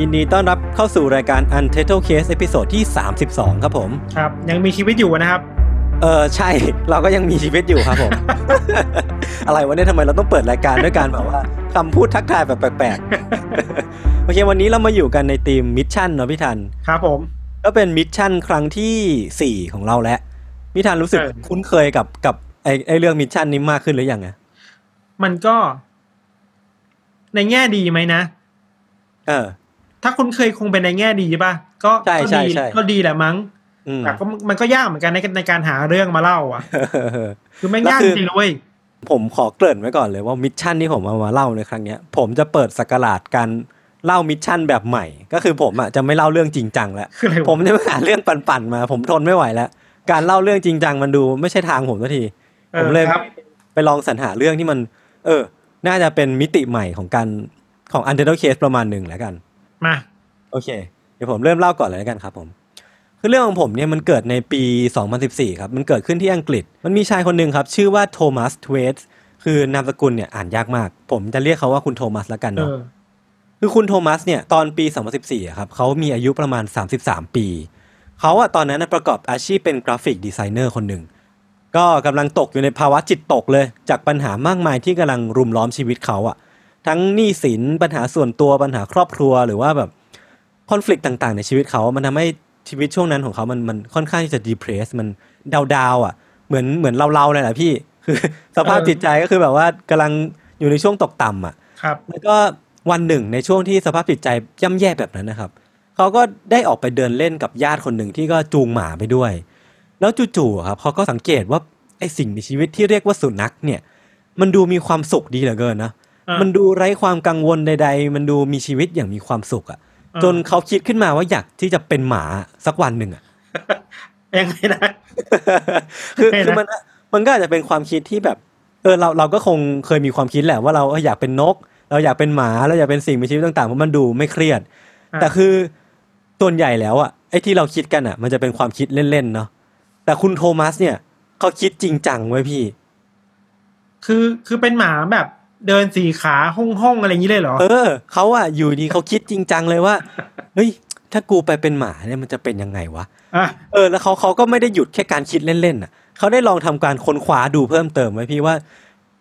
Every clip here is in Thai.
ยินดีต้อนรับเข้าสู่รายการ Untitled Case episode ที่ 32 ครับผม ครับ ยังมีชีวิตอยู่นะครับ เออใช่เราก็ยังมีชีวิตอยู่ครับผม อะไรวะเนี่ยทำไมเราต้องเปิดรายการด้วยการแบบว่าคำพูดทักทายแบบแปลกๆ โอเค วันนี้เรามาอยู่กันใน theme mission เนาะพี่ทัน ครับผม ก็เป็น mission ครั้งที่สี่ของเราแล้วพี่ทันรู้สึกเออคุ้นเคยกับกับไอไอเรื่อง mission นี้มากขึ้นหรือยังอะมันก็ ในแง่ดีไหมนะ เออ ถ้าคุณเคยคงเป็นในแง่ดีป่ะก็ใช่ก็ใช่ดีใช่ก็ดีแหละมั้งอืมแต่ก็มันก็ยากเหมือนกันในในการหาเรื่องมาเล่า อะ คือไม่งยากแล้วคือจริงๆเลยเว้ยผมขอเกริ่นไว้ก่อนเลยว่า mission ที่ผมเอามาเล่าในครั้งเนี้ย ผมจะเปิดศักราชการเล่า mission แบบใหม่ ก็คือผมอะจะไม่เล่าเรื่องจริงจังแล้วคืออะไรวะผมจะไม่หาเรื่องปั่นๆมา ผมทนไม่ไหวแล้วการเล่าเรื่องจริงจังมันดูไม่ใช่ทางผมสักทีอผอมเลยครับไปลองสรรหาเรื่องที่มัน เออ น่าจะเป็นมิติใหม่ของการของ u n d e r t a l e Case ประมาณหนึ่งแล้วกัน มาโอเค เดี๋ยวผมเริ่มเล่าก่อนเลยแล้วกันครับผมคือเรื่องของผมเนี่ยมันเกิดในปี 2014 ครับ มันเกิดขึ้นที่อังกฤษ มันมีชายคนหนึ่งครับ ชื่อว่าโทมัสทเวตส์คือนามสกุลเนี่ยอ่านยากมาก ผมจะเรียกเขาว่าคุณโทมัสแล้วกันเอเนาะอคือคุณโทมัสเนี่ยตอนปี 2014อะครับเขามีอายุประมาณ 33 ปี เขาอะตอนนั้นนะประกอบอาชีพเป็นกราฟิกดีไซเนอร์คนหนึ่ง ก็กำลังตกอยู่ในภาวะจิตตกเลย จากปัญหามากมายที่กำลังรุมล้อมชีวิตเขาอะ ทั้งหนี้สินปัญหาส่วนตัวปัญหาครอบครัว หรือว่าแบบคอน FLICT ต่างๆ ในชีวิตเขา มันทำให้ชีวิตช่วงนั้นของเขามันมันค่อนข้างที่จะ depress มันดาวๆอะเหมือนเหมือนเราๆเลยแหละพี่ คือสภาพเออจิตใจก็คือแบบว่ากำลังอยู่ในช่วงตกต่ำอะครับแล้วก็วันหนึ่งในช่วงที่สภาพจิตใจย่ำแย่แบบนั้นนะครับเขาก็ได้ออกไปเดินเล่นกับญาติคนหนึ่งที่ก็จูงหมาไปด้วย แล้วจู่ๆอะครับเขาก็สังเกตว่าไอสิ่งมีชีวิตที่เรียกว่าสุนัขเนี่ย มันดูมีความสุขดีเหลือเกินนะอ่า มันดูไร้ความกังวลใด ๆ มันดูมีชีวิตอย่างมีความสุขอะ่ะอ่าจนเขาคิดขึ้นมาว่าอยากที่จะเป็นหมาสักวันหนึ่งอะยังไงนะคือไม่นะคือมันมันก็อาจจะเป็นความคิดที่แบบ เออเราเราก็คงเคยมีความคิดแหละว่าเราเอออยากเป็นนก เราอยากเป็นหมาเราอยากเป็นสิ่งมีชีวิตต่างๆเพราะมันดูไม่เครียดอะแต่คือส่วนใหญ่แล้วอะไอ้ที่เราคิดกันอะ มันจะเป็นความคิดเล่นๆเนาะแต่คุณโทมัสเนี่ยเขาคิดจริงจังไว้ยพี่ คือคือเป็นหมาแบบ เดินสี่ขาห้องห้องๆอะไรอย่างนี้เลยเหรอ เออเขาอะอยู่ดีเขาคิดจริงจังเลยว่าเฮ้ยถ้ากูไปเป็นหมาเนี่ยมันจะเป็นยังไงวะอะเออ แล้วเขาเขาก็ไม่ได้หยุดแค่การคิดเล่นๆอะเขาได้ลองทำการค้นคว้าดูเพิ่มเติมไว้พี่ว่า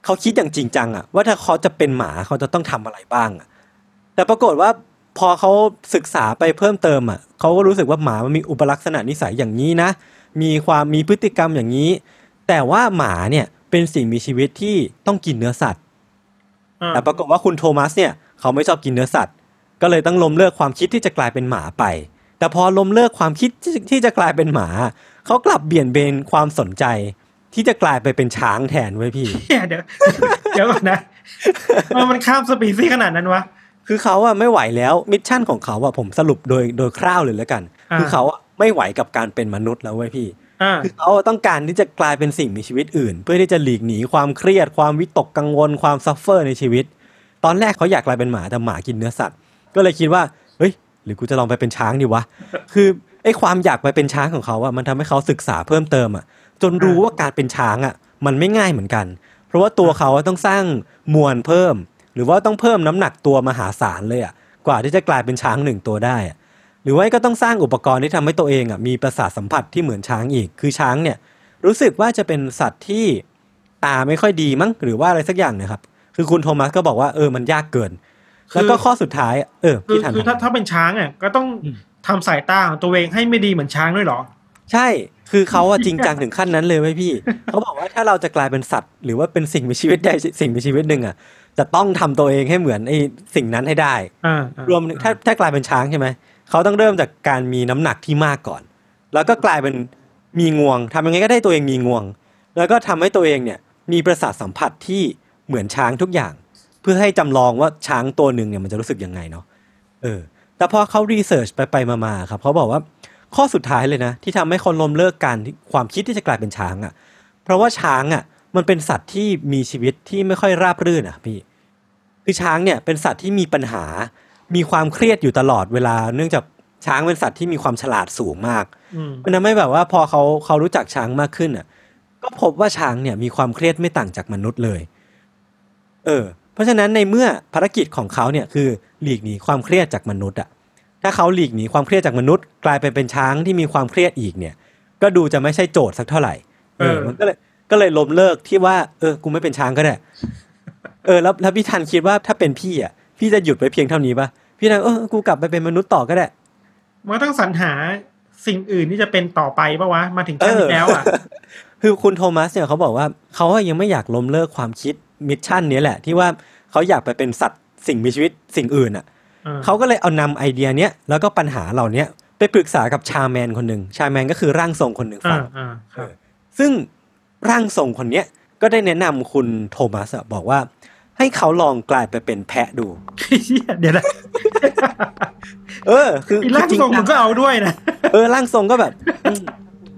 เขาคิดอย่างจริงจังอะว่าถ้าเขาจะเป็นหมาเขาจะต้องทำอะไรบ้างอะแต่ปรากฏว่าพอเขาศึกษาไปเพิ่มเติมอะเขาก็รู้สึกว่าหมามันมีอุปลักษณะนิสัยอย่างนี้นะ มีความมีพฤติกรรมอย่างนี้ แต่ว่าหมาเนี่ยเป็นสิ่งมีชีวิตที่ต้องกินเนื้อสัตว์อะ แต่ปรากฏว่าคุณโทมัสเนี่ยเขาไม่ชอบกินเนื้อสัตว์ ก็เลยต้องล้มเลิกความคิดที่จะกลายเป็นหมาไป แต่พอล้มเลิกความคิดที่ที่จะกลายเป็นหมา เขากลับเบี่ยงเบนความสนใจ ที่จะกลายไปเป็นช้างแทนเฮ้ยพี่เหี้ยเดี๋ยวเดี๋ยวก่อนนะเออมันข้ามสปีซี่ขนาดนั้นวะคือเขาอะไม่ไหวแล้ว mission ของเขาอะผมสรุปโดยโดยคร่าวเลยแล้วกันอ่าคือเขาอะไม่ไหวกับการเป็นมนุษย์แล้วเว้ยพี่อ่า คือเขาต้องการที่จะกลายเป็นสิ่งมีชีวิตอื่น เพื่อที่จะหลีกหนีความเครียด ความวิตกกังวลความ suffer ในชีวิต ตอนแรกเขาอยากกลายเป็นหมาแต่หมากินเนื้อสัตว์ ก็เลยคิดว่าเฮ้ย หรือกูจะลองไปเป็นช้างดีวะคือไอ้ความอยากไปเป็นช้างของเขาอะมันทำให้เขาศึกษาเพิ่มเติมอะจนรู้ว่าการเป็นช้างอะมันไม่ง่ายเหมือนกัน เพราะว่าตัวเขาต้องสร้างมวลเพิ่ม หรือว่าต้องเพิ่มน้ำหนักตัวมหาศาลเลยอะกว่าที่จะกลายเป็นช้างหนึ่งตัวได้อะ รือว่าก็ต้องสร้างอุปกรณ์ที่ทำให้ตัวเองอะมีประสาทสัมผัสที่เหมือนช้างอีก คือช้างเนี่ยรู้สึกว่าจะเป็นสัตว์ที่ตาไม่ค่อยดีมั้งหรือว่าอะไรสักอย่างเนะครับ คือคุณโทมัสก็บอกว่าเออมันยากเกิน แล้วก็ข้อสุดท้าย เออคือพี่ทันคือถ้าถ้าเป็นช้างอะก็ต้องทำสายตาของตัวเองให้ไม่ดีเหมือนช้างด้วยเหรอ ใช่คือเขาอะจริงจังถึงขั้นนั้นเลยไว้ยพี่ เขาบอกว่าถ้าเราจะกลายเป็นสัตว์ หรือว่าเป็นสิ่งมีชีวิตใดสิ่งมีชีวิตหนึ่งอะจะต้องทำตัวเองให้เหมือนไอ้สิ่งนั้นให้ได้อ่าอ่ารวมถึงถ้าถ้ากลายเป็นช้างใช่ไหม เขาต้องเริ่มจากการมีน้ำหนักที่มากก่อน แล้วก็กลายเป็นมีงวงทำยังไงก็ได้ตัวเองมีงวง แล้วก็ทำให้ตัวเองเนี่ยมีประสาทสัมผัสที่เหมือนช้างทุกอย่าง เพื่อให้จำลองว่าช้างตัวหนึ่งเนี่ยมันจะรู้สึกยังไงเนาะเออแต่พอเขารีเสิร์ชไปไปๆมาๆครับเขาบอกว่าข้อสุดท้ายเลยนะ ที่ทำให้คนล้มเลิกการความคิดที่จะกลายเป็นช้างอะ่ะ เพราะว่าช้างอะ่ะมันเป็นสัตว์ที่มีชีวิตที่ไม่ค่อยราบรื่นอะพี่คือช้างเนี่ยเป็นสัตว์ที่มีปัญหา มีความเครียดอยู่ตลอดเวลา เนื่องจากช้างเป็นสัตว์ที่มีความฉลาดสูงมากอืมมันทำให้แบบว่าพอเขาเขารู้จักช้างมากขึ้นอะ ก็พบว่าช้างเนี่ยมีความเครียดไม่ต่างจากมนุษย์เลย เออ เพราะฉะนั้นในเมื่อภารกิจของเขาเนี่ยคือหลีกหนีความเครียดจากมนุษย์อะ ถ้าเขาหลีกหนีความเครียดจากมนุษย์ กลายไปเป็นช้างที่มีความเครียดอีกเนี่ย ก็ดูจะไม่ใช่โจทย์สักเท่าไหร่ เออ มันก็เลยก็เลยล้มเลิกที่ว่า เออ กูไม่เป็นช้างก็ได้ เออ แล้วแล้วพี่ทันคิดว่าถ้าเป็นพี่อะ พี่จะหยุดไว้เพียงเท่านี้ปะพี่ทันเออกูกลับไปเป็นมนุษย์ต่อก็ได้มันต้องสรรหาสิ่งอื่นที่จะเป็นต่อไปปะวะมาถึงขั้นนี้แล้วอะคือคุณโทมัสเนี่ยเขาบอกว่าเขาอะยังไม่อยากล้มเลิกความคิด mission นี้แหละ ที่ว่าเขาอยากไปเป็นสัตว์สิ่งมีชีวิตสิ่งอื่นอะอ่าเขาก็เลยเอานำไอเดียเนี้ยแล้วก็ปัญหาเหล่าเนี้ยไปปรึกษากับ shaman คนหนึ่ง shaman ก็คือร่างทรงคนหนึ่งอ่าฝั่งอ่าครับซึ่งร่างทรงคนเนี้ยก็ได้แนะนำคุณโทมัสอะบอกว่า ให้เขาลองกลายไปเป็นแพะดูเหี้ยเดี๋ยวนะ เออ คืออีร่างจริทรงมึงก็เอาด้วยนะ เออ ร่างทรงก็แบบอืม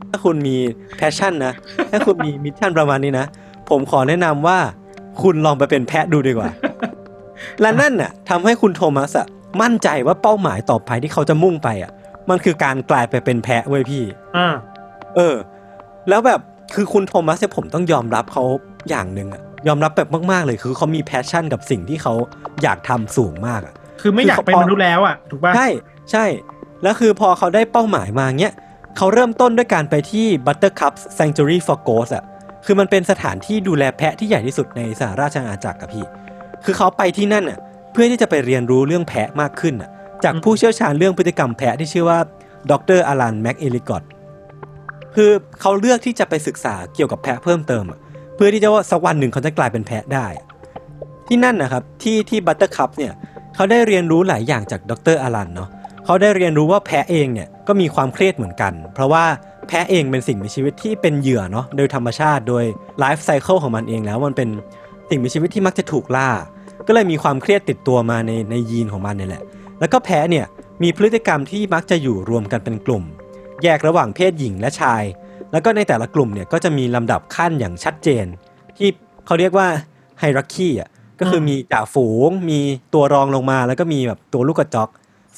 ถ้าคุณมี passion นะ ถ้าคุณมี mission ประมาณนี้นะ ผมขอแนะนำว่า คุณลองไปเป็นแพะดูดีกว่า และนั่นน่ะทำให้คุณโทมัสอะมั่นใจว่าเป้าหมายต่อไปที่เขาจะมุ่งไปอะมันคือการกลายไปเป็นแพะเว้ยพี่อ่าเออ แล้วแบบคือคุณโทมัสเนี่ยผมต้องยอมรับเขาอย่างหนึ่งอะ ยอมรับแบบมาก ๆ เลยคือเขามีแพชชั่นกับสิ่งที่เขาอยากทำสูงมากอะคือไม่อยากเป็นมนุษย์แล้วอะถูกป่ะใช่ใช่แล้วคือพอเขาได้เป้าหมายมาเนี้ยเขาเริ่มต้นด้วยการไปที่ Buttercup Sanctuary for Ghosts อะคือมันเป็นสถานที่ดูแลแพะที่ใหญ่ที่สุดในสหราชอาณาจักรอะพี่ คือเขาไปที่นั่นอะเพื่อที่จะไปเรียนรู้เรื่องแพะมากขึ้นอะจากผู้เชี่ยวชาญเรื่องพฤติกรรมแพะที่ชื่อว่าดรอลันแม็กเอลิกอตคือเขาเลือกที่จะไปศึกษาเกี่ยวกับแพะเพิ่มเติมอะเพื่อที่จะว่าสักวันหนึ่งเขาจะกลายเป็นแพะได้ ที่นั่นนะครับที่ที่ Buttercup เนี่ยเขาได้เรียนรู้หลายอย่างจากดรอลันเนาะเขาได้เรียนรู้ว่าแพะเองเนี่ยก็มีความเครียดเหมือนกัน เพราะว่าแพะเองเป็นสิ่งมีชีวิตที่เป็นเหยื่อเนาะโดยธรรมชาติโดยไลฟ์ไซเคิลของมันเองแล้วมันเป็นสิ่งมีชีวิตที่มักจะถูกล่า ก็เลยมีความเครียดติดตัวมาในในยีนของมันนี่แหละ แล้วก็แพะเนี่ยมีพฤติกรรมที่มักจะอยู่รวมกันเป็นกลุ่ม แยกระหว่างเพศหญิงและชาย แล้วก็ในแต่ละกลุ่มเนี่ยก็จะมีลำดับขั้นอย่างชัดเจน ที่เขาเรียกว่าไฮรักีอะก็คือมีจ่าฝูง มีตัวรองลงมา แล้วก็มีแบบตัวลูกกระจอก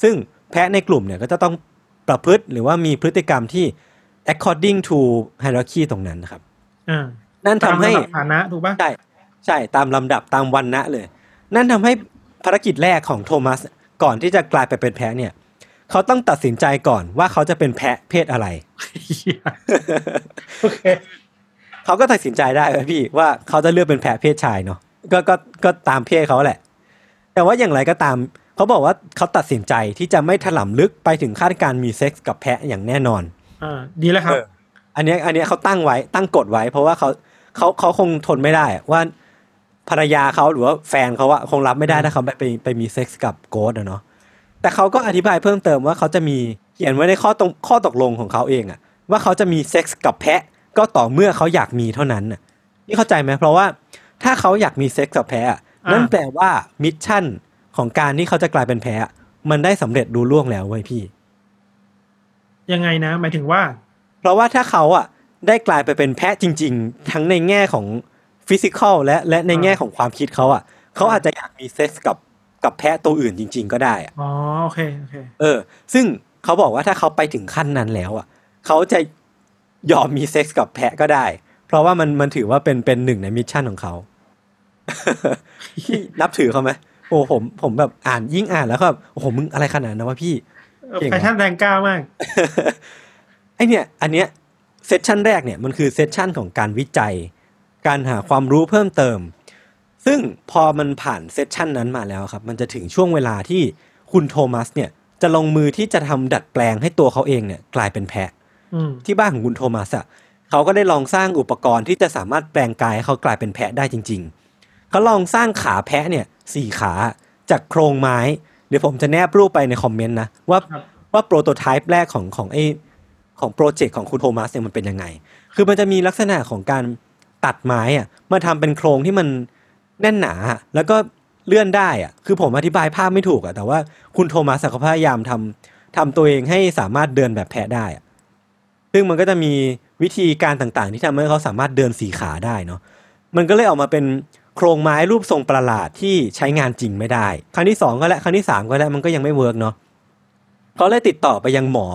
ซึ่งแพะในกลุ่มเนี่ยก็จะต้องประพฤติหรือว่ามีพฤติกรรมที่ according to hierarchy ตรงนั้นนะครับอ่านั่นทำให้ตามระดับฐานะถูกป่ะใช่ใช่ตามลำดับตามวันนะเลย นั่นทำให้ภารกิจแรกของโทมัสก่อนที่จะกลายไปเป็นแพะเนี่ย เขาต้องตัดสินใจก่อนว่าเขาจะเป็นแพะเพศอะไรเหี้ยโอเคเขาก็ตัดสินใจได้เลยพี่ว่าเขาจะเลือกเป็นแพะเพศชายเนาะก็ก็ก็ตามเพศเขาแหละ แต่ว่าอย่างไรก็ตาม เขาบอกว่าเขาตัดสินใจที่จะไม่ถลำลึกไปถึงขั้นการมีเซ็กส์กับแพะอย่างแน่นอนอ่าดีแล้วครับเอออันเนี้ยอันเนี้ยเขาตั้งไว้ตั้งกฎไว้ เพราะว่าเขาเขาเขาคงทนไม่ได้อะว่าภรรยาเขาหรือว่าแฟนเขาอะคงรับไม่ได้ถ้าเขาไปไปไปมีเซ็กส์กับ goat อะเนาะ แต่เขาก็อธิบายเพิ่มเติมว่าเขาจะมีเขียนไว้ในข้อตรงข้อตกลงของเขาเองอะว่าเขาจะมีเซ็กส์กับแพะก็ต่อเมื่อเขาอยากมีเท่านั้นน่ะ นี่เข้าใจไหมเพราะว่าถ้าเขาอยากมีเซ็กส์กับแพะอะอ่านั่นั่นแปลว่า mission ของการที่เขาจะกลายเป็นแพะอะมันได้สำเร็จลุล่วงแล้วเว้ยพี่ ยังไงนะหมายถึงว่า เพราะว่าถ้าเขาอะได้กลายไปเป็นแพะจริง ๆ ทั้งในแง่ของ physical และและในแง่ของความคิดเขาอะเขาอาจจะอยากมีเซ็กส์กับ กับแพะตัวอื่นจริง ๆ ก็ได้อะอ๋อโอเคโอเค เออ ซึ่งเขาบอกว่าถ้าเขาไปถึงขั้นนั้นแล้วอะเขาจะยอมมีเซ็กส์กับแพะก็ได้ เพราะว่ามันมันถือว่าเป็นเป็นหนึ่งใน mission ของเขาพี่นับถือเขาไหมโอ้ผมผมแบบอ่านยิ่งอ่านแล้วก็แบบโอ้โหมึงอะไรขนาดนั้นวะพี่เก่งว่ะ passion แรงกล้ามากไอเนี่ย อันเนี้ย session แรกเนี่ยมันคือ session ของการวิจัย การหาความรู้เพิ่มเติม ซึ่งพอมันผ่าน session นั้นมาแล้วครับ มันจะถึงช่วงเวลาที่คุณโทมัสเนี่ยจะลงมือที่จะทำดัดแปลงให้ตัวเขาเองเนี่ยกลายเป็นแพะอืมที่บ้านของคุณโทมัสอะเขาก็ได้ลองสร้างอุปกรณ์ที่จะสามารถแปลงกายให้เขากลายเป็นแพะได้จริง ๆ เขาลองสร้างขาแพะเนี่ยสี่ขาจากโครงไม้ เดี๋ยวผมจะแนบรูปไปในคอมเมนต์นะว่าครับว่าโปรโตไทป์แรกของของไอของโปรเจกต์ของคุณโทมัสเนี่ยมันเป็นยังไง คือมันจะมีลักษณะของการตัดไม้อะมาทำเป็นโครงที่มัน แน่นหนาอะแล้วก็เลื่อนได้อะคือผมอธิบายภาพไม่ถูกอะแต่ว่าคุณโทมัสอะเขาพยายามทำทำตัวเองให้สามารถเดินแบบแพะได้อะซึ่งมันก็จะมีวิธีการต่างๆ ที่ทำให้เขาสามารถเดินสี่ขาได้เนาะมันก็เลยออกมาเป็นโครงไม้รูปทรงประหลาดที่ใช้งานจริงไม่ได้ ครั้งที่สองก็แล้วครั้งที่สามก็แล้วมันก็ยังไม่ work เนาะเขาเลยติดต่อไปยังหมอ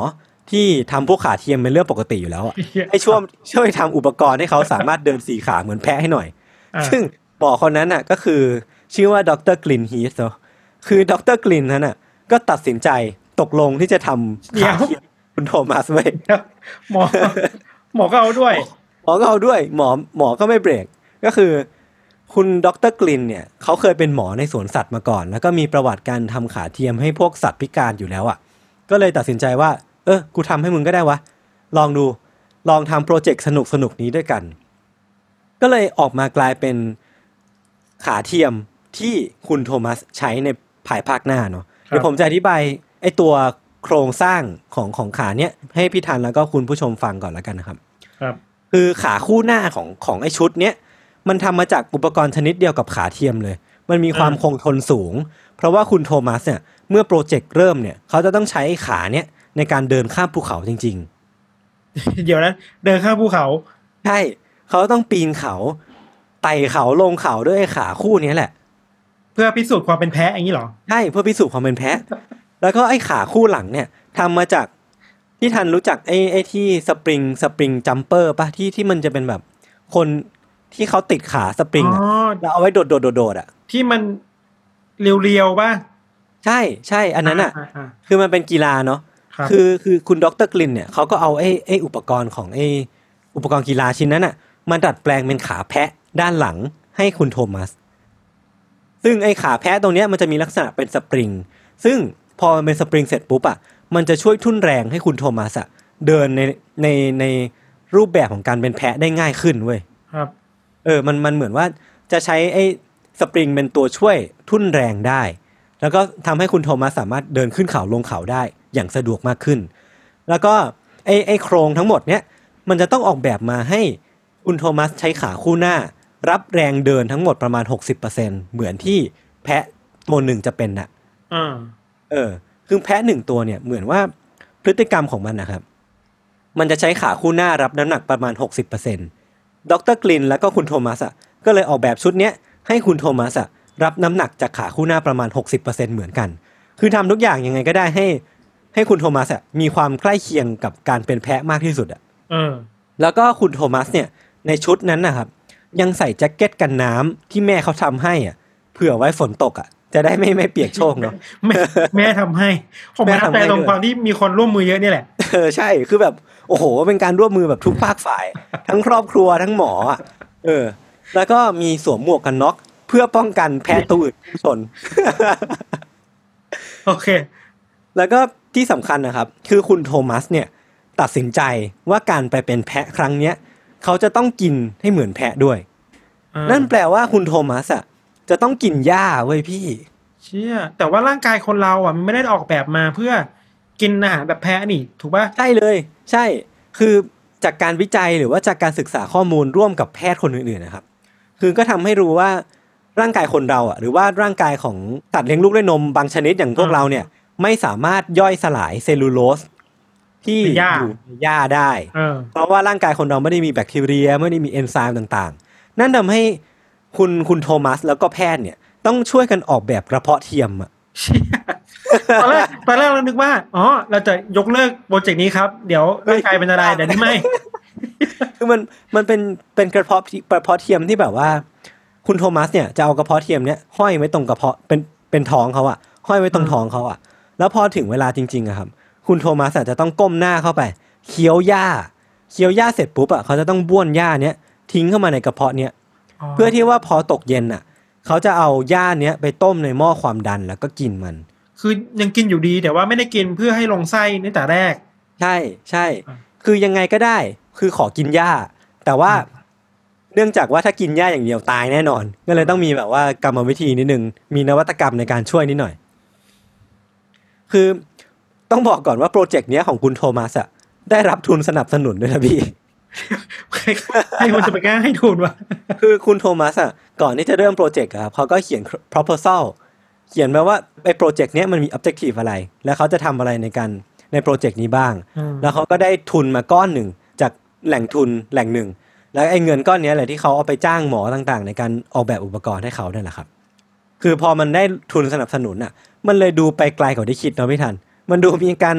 ที่ทำพวกขาเทียมเป็นเรื่องปกติอยู่แล้วอะให้ช่วยช่วยทำอุปกรณ์ให้เขาสามารถเดินสี่ขาเหมือนแพะให้หน่อยอ่าซึ่ง หมอคนนั้นน่ะก็คือชื่อว่าดรกลินฮีสเนาะคือดรกลินนั้นน่ะ ก็ตัดสินใจตกลงที่จะทำขาเทียมคุณโทมัสไว้ยหมอ หมอก็เอาด้วย หมอก็เอาด้วย หมอหมอก็ไม่เบรก ก็คือ คุณดรกลินเนี่ยเขาเคยเป็นหมอในสวนสัตว์มาก่อน แล้วก็มีประวัติการทำขาเทียมให้พวกสัตว์พิการอยู่แล้วอะ่ะ ก็เลยตัดสินใจว่า เออ กูทำให้มึงก็ได้วะ ลองดู ลองทำโปรเจกต์สนุกสนุกๆนี้ด้วยกัน ก็เลยออกมากลายเป็น ขาเทียมที่คุณโทมัสใช้ในภายภาคหน้าเนาะครับเดี๋ยวผมจะอธิบายไอ้ตัวโครงสร้างของของขาเนี้ยให้พี่ทันแล้วก็คุณผู้ชมฟังก่อนแล้วกันนะครับ ครับ คือขาคู่หน้าของของไอ้ชุดเนี้ยมันทำมาจากอุปกรณ์ชนิดเดียวกับขาเทียมเลย มันมีความอ่าคงทนสูง เพราะว่าคุณโทมัสเนี่ยเมื่อโปรเจกต์เริ่มเนี่ยเขาจะต้องใช้ไอ้ขาเนี้ยในการเดินข้ามภูเขาจริงเดี๋ยวนั้นเดินข้ามภูเขาๆใช่เขาต้องปีนเขาไต่เขาลงเขาด้วยไอ้ขาคู่เนี้ยแหละ เพื่อพิสูจน์ความเป็นแพะอย่างนี้เหรอใช่เพื่อพิสูจน์ความเป็นแพะแล้วก็ไอ้ขาคู่หลังเนี่ยทำมาจากที่ทันรู้จักไอ้ไอ้ที่สปริงสปริง jumper ปะที่ที่มันจะเป็นแบบ คนที่เขาติดขาสปริงอ๋อะอแล้วเอาไว้โดดโดดโดดโดดอะ ที่มันเรียวๆป่ะใช่ใช่อันนั้นอะ คือมันเป็นกีฬาเนาะครับคือคือคุณดรกลินเนี่ยเขาก็เอาไอ้ไอ้อุปกรณ์ของไอ้อุปกรณ์กีฬาชิ้นนั้นอะมาดัดแปลงเป็นขาแพะ ด้านหลังให้คุณโทมัส ซึ่งไอ้ขาแพะตรงเนี้ยมันจะมีลักษณะเป็นสปริง ซึ่งพอมันเป็นสปริงเสร็จปุ๊บอะมันจะช่วยทุ่นแรงให้คุณโทมัสอะเดินในในในรูปแบบของการเป็นแพะได้ง่ายขึ้นเว้ยครับ เออมันมันเหมือนว่าจะใช้ไอ้สปริงเป็นตัวช่วยทุ่นแรงได้ แล้วก็ทำให้คุณโทมัสสามารถเดินขึ้นเขาลงเขาได้อย่างสะดวกมากขึ้น แล้วก็ไอ้ไอ้โครงทั้งหมดเนี้ยมันจะต้องออกแบบมาให้คุณโทมัสใช้ขาคู่หน้า รับแรงเดินทั้งหมดประมาณ60%เหมือนที่แพะตัวหนึ่งจะเป็นน่ะอ่าเออ คือแพะหนึ่งตัวเนี่ยเหมือนว่าพฤติกรรมของมันนะครับ มันจะใช้ขาคู่หน้ารับน้ำหนักประมาณ60%ดรกลินแล้วก็คุณโทมัสอะก็เลยออกแบบชุดเนี้ยให้คุณโทมัสอะรับน้ำหนักจากขาคู่หน้าประมาณ 60%เหมือนกัน คือทำทุกอย่างยังไงก็ได้ให้ ให้คุณโทมัสอะมีความใกล้เคียงกับการเป็นแพะมากที่สุดอะเออแล้วก็คุณโทมัสเนี่ยในชุดนั้นนะครับ ยังใส่แจ็คเก็ตกันน้ำที่แม่เขาทำให้อะเผื่อไว้ฝนตกอะ จะได้ไม่ไม่เปียกโชกเนาะแม่แม่ทำให้ผมแม่ประทับทำให้ใจตรงด้วยความที่มีคนร่วมมือเยอะนี่แหละเออใช่คือแบบโอ้โห เป็นการร่วมมือแบบทุกภาคฝ่าย ทั้งครอบครัวทั้งหมออะเออ แล้วก็มีสวมหมวกกันน็อกเพื่อป้องกันแพะตัวอื่นชนโอเค แล้วก็ที่สำคัญนะครับ คือคุณโทมัสเนี่ย ตัดสินใจว่าการไปเป็นแพะครั้งเนี้ย เขาจะต้องกินให้เหมือนแพะด้วยอ่านั่นแปลว่าคุณโทมัสอะจะต้องกินหญ้าเว้ยพี่ เชี่ยแต่ว่าร่างกายคนเราอะมันไม่ได้ออกแบบมาเพื่อกินอาหารแบบแพ้นี่ ถูกป่ะใช่เลย ใช่คือจากการวิจัยหรือว่าจากการศึกษาข้อมูลร่วมกับแพทย์คนอื่นๆนะครับ คือก็ทำให้รู้ว่าร่างกายคนเราอะหรือว่าร่างกายของสัตว์เลี้ยงลูกด้วยนมบางชนิดอย่างพวกอ่าเราเนี่ย ไม่สามารถย่อยสลายเซลลูโลส ที่ในหญ้าอยู่ในหญ้าได้เออเพราะว่าร่างกายคนเราไม่ได้มีแบคทีเรียไม่ได้มีเอนไซม์ต่างๆ นั่นทำให้คุณคุณโทมัสแล้วก็แพทย์เนี่ย ต้องช่วยกันออกแบบกระเพาะเทียมอะเชี่ยตอนแรกตอนแรกเรานึกว่าอ๋อเราจะยกเลิก project นี้ครับ เดี๋ยวร่างกายเป็นอะไรแต่นี่ไม่คือมันมันเป็นเป็นกระเพาะกระเพาะเทียมที่แบบว่า คุณโทมัสเนี่ยจะเอากระเพาะเทียมเนี่ยห้อยไว้ตรงกระเพาะเป็นเป็นท้องเขาอะห้อยไว้ตรงอืมท้องเขาอะแล้วพอถึงเวลาจริงๆอะครับ คุณโทมัสอะจะต้องก้มหน้าเข้าไป เคี้ยวหญ้า เคี้ยวหญ้าเสร็จปุ๊บอะเขาจะต้องบ้วนหญ้าเนี้ยทิ้งเข้ามาในกระเพาะเนี้ยเพื่อที่ว่าพอตกเย็นอะเขาจะเอาหญ้าเนี้ยไปต้มในหม้อความดันแล้วก็กินมัน คือยังกินอยู่ดีแต่ว่าไม่ได้กินเพื่อให้ลงไส้ตั้งแต่แรก ใช่ใช่อะคือยังไงก็ได้ คือขอกินหญ้า แต่ว่าเนื่องจากว่าถ้ากินหญ้าอย่างเดียวตายแน่นอน ก็เลยต้องมีแบบว่ากรรมวิธีนิดนึงมีนวัตกรรมในการช่วยนิดหน่อย คือ ต้องบอกก่อนว่าโปรเจกต์เนี้ยของคุณโทมัสอะได้รับทุนสนับสนุนด้วยนะพี่ให้คนจะไปกล้าให้ทุนวะคือคุณโทมัสอะก่อนที่จะเริ่มโปรเจกต์อะครับเขาก็เขียน proposal เขียนมาว่าไอ้โปรเจกต์เนี้ยมันมี objective อะไร แล้วเขาจะทำอะไรในการในโปรเจกต์นี้บ้างอืมแล้วเขาก็ได้ทุนมาก้อนหนึ่งจากแหล่งทุนแหล่งหนึ่ง แล้วไอ้เงินก้อนเนี้ยแหละที่เขาเอาไปจ้างหมอต่างๆ ในการออกแบบอุปกรณ์ให้เขาเนี่ยแหละครับ คือพอมันได้ทุนสนับสนุนอะ มันเลยดูไปไกลกว่าที่คิดเนาะพี่ทัน มันดูมีการ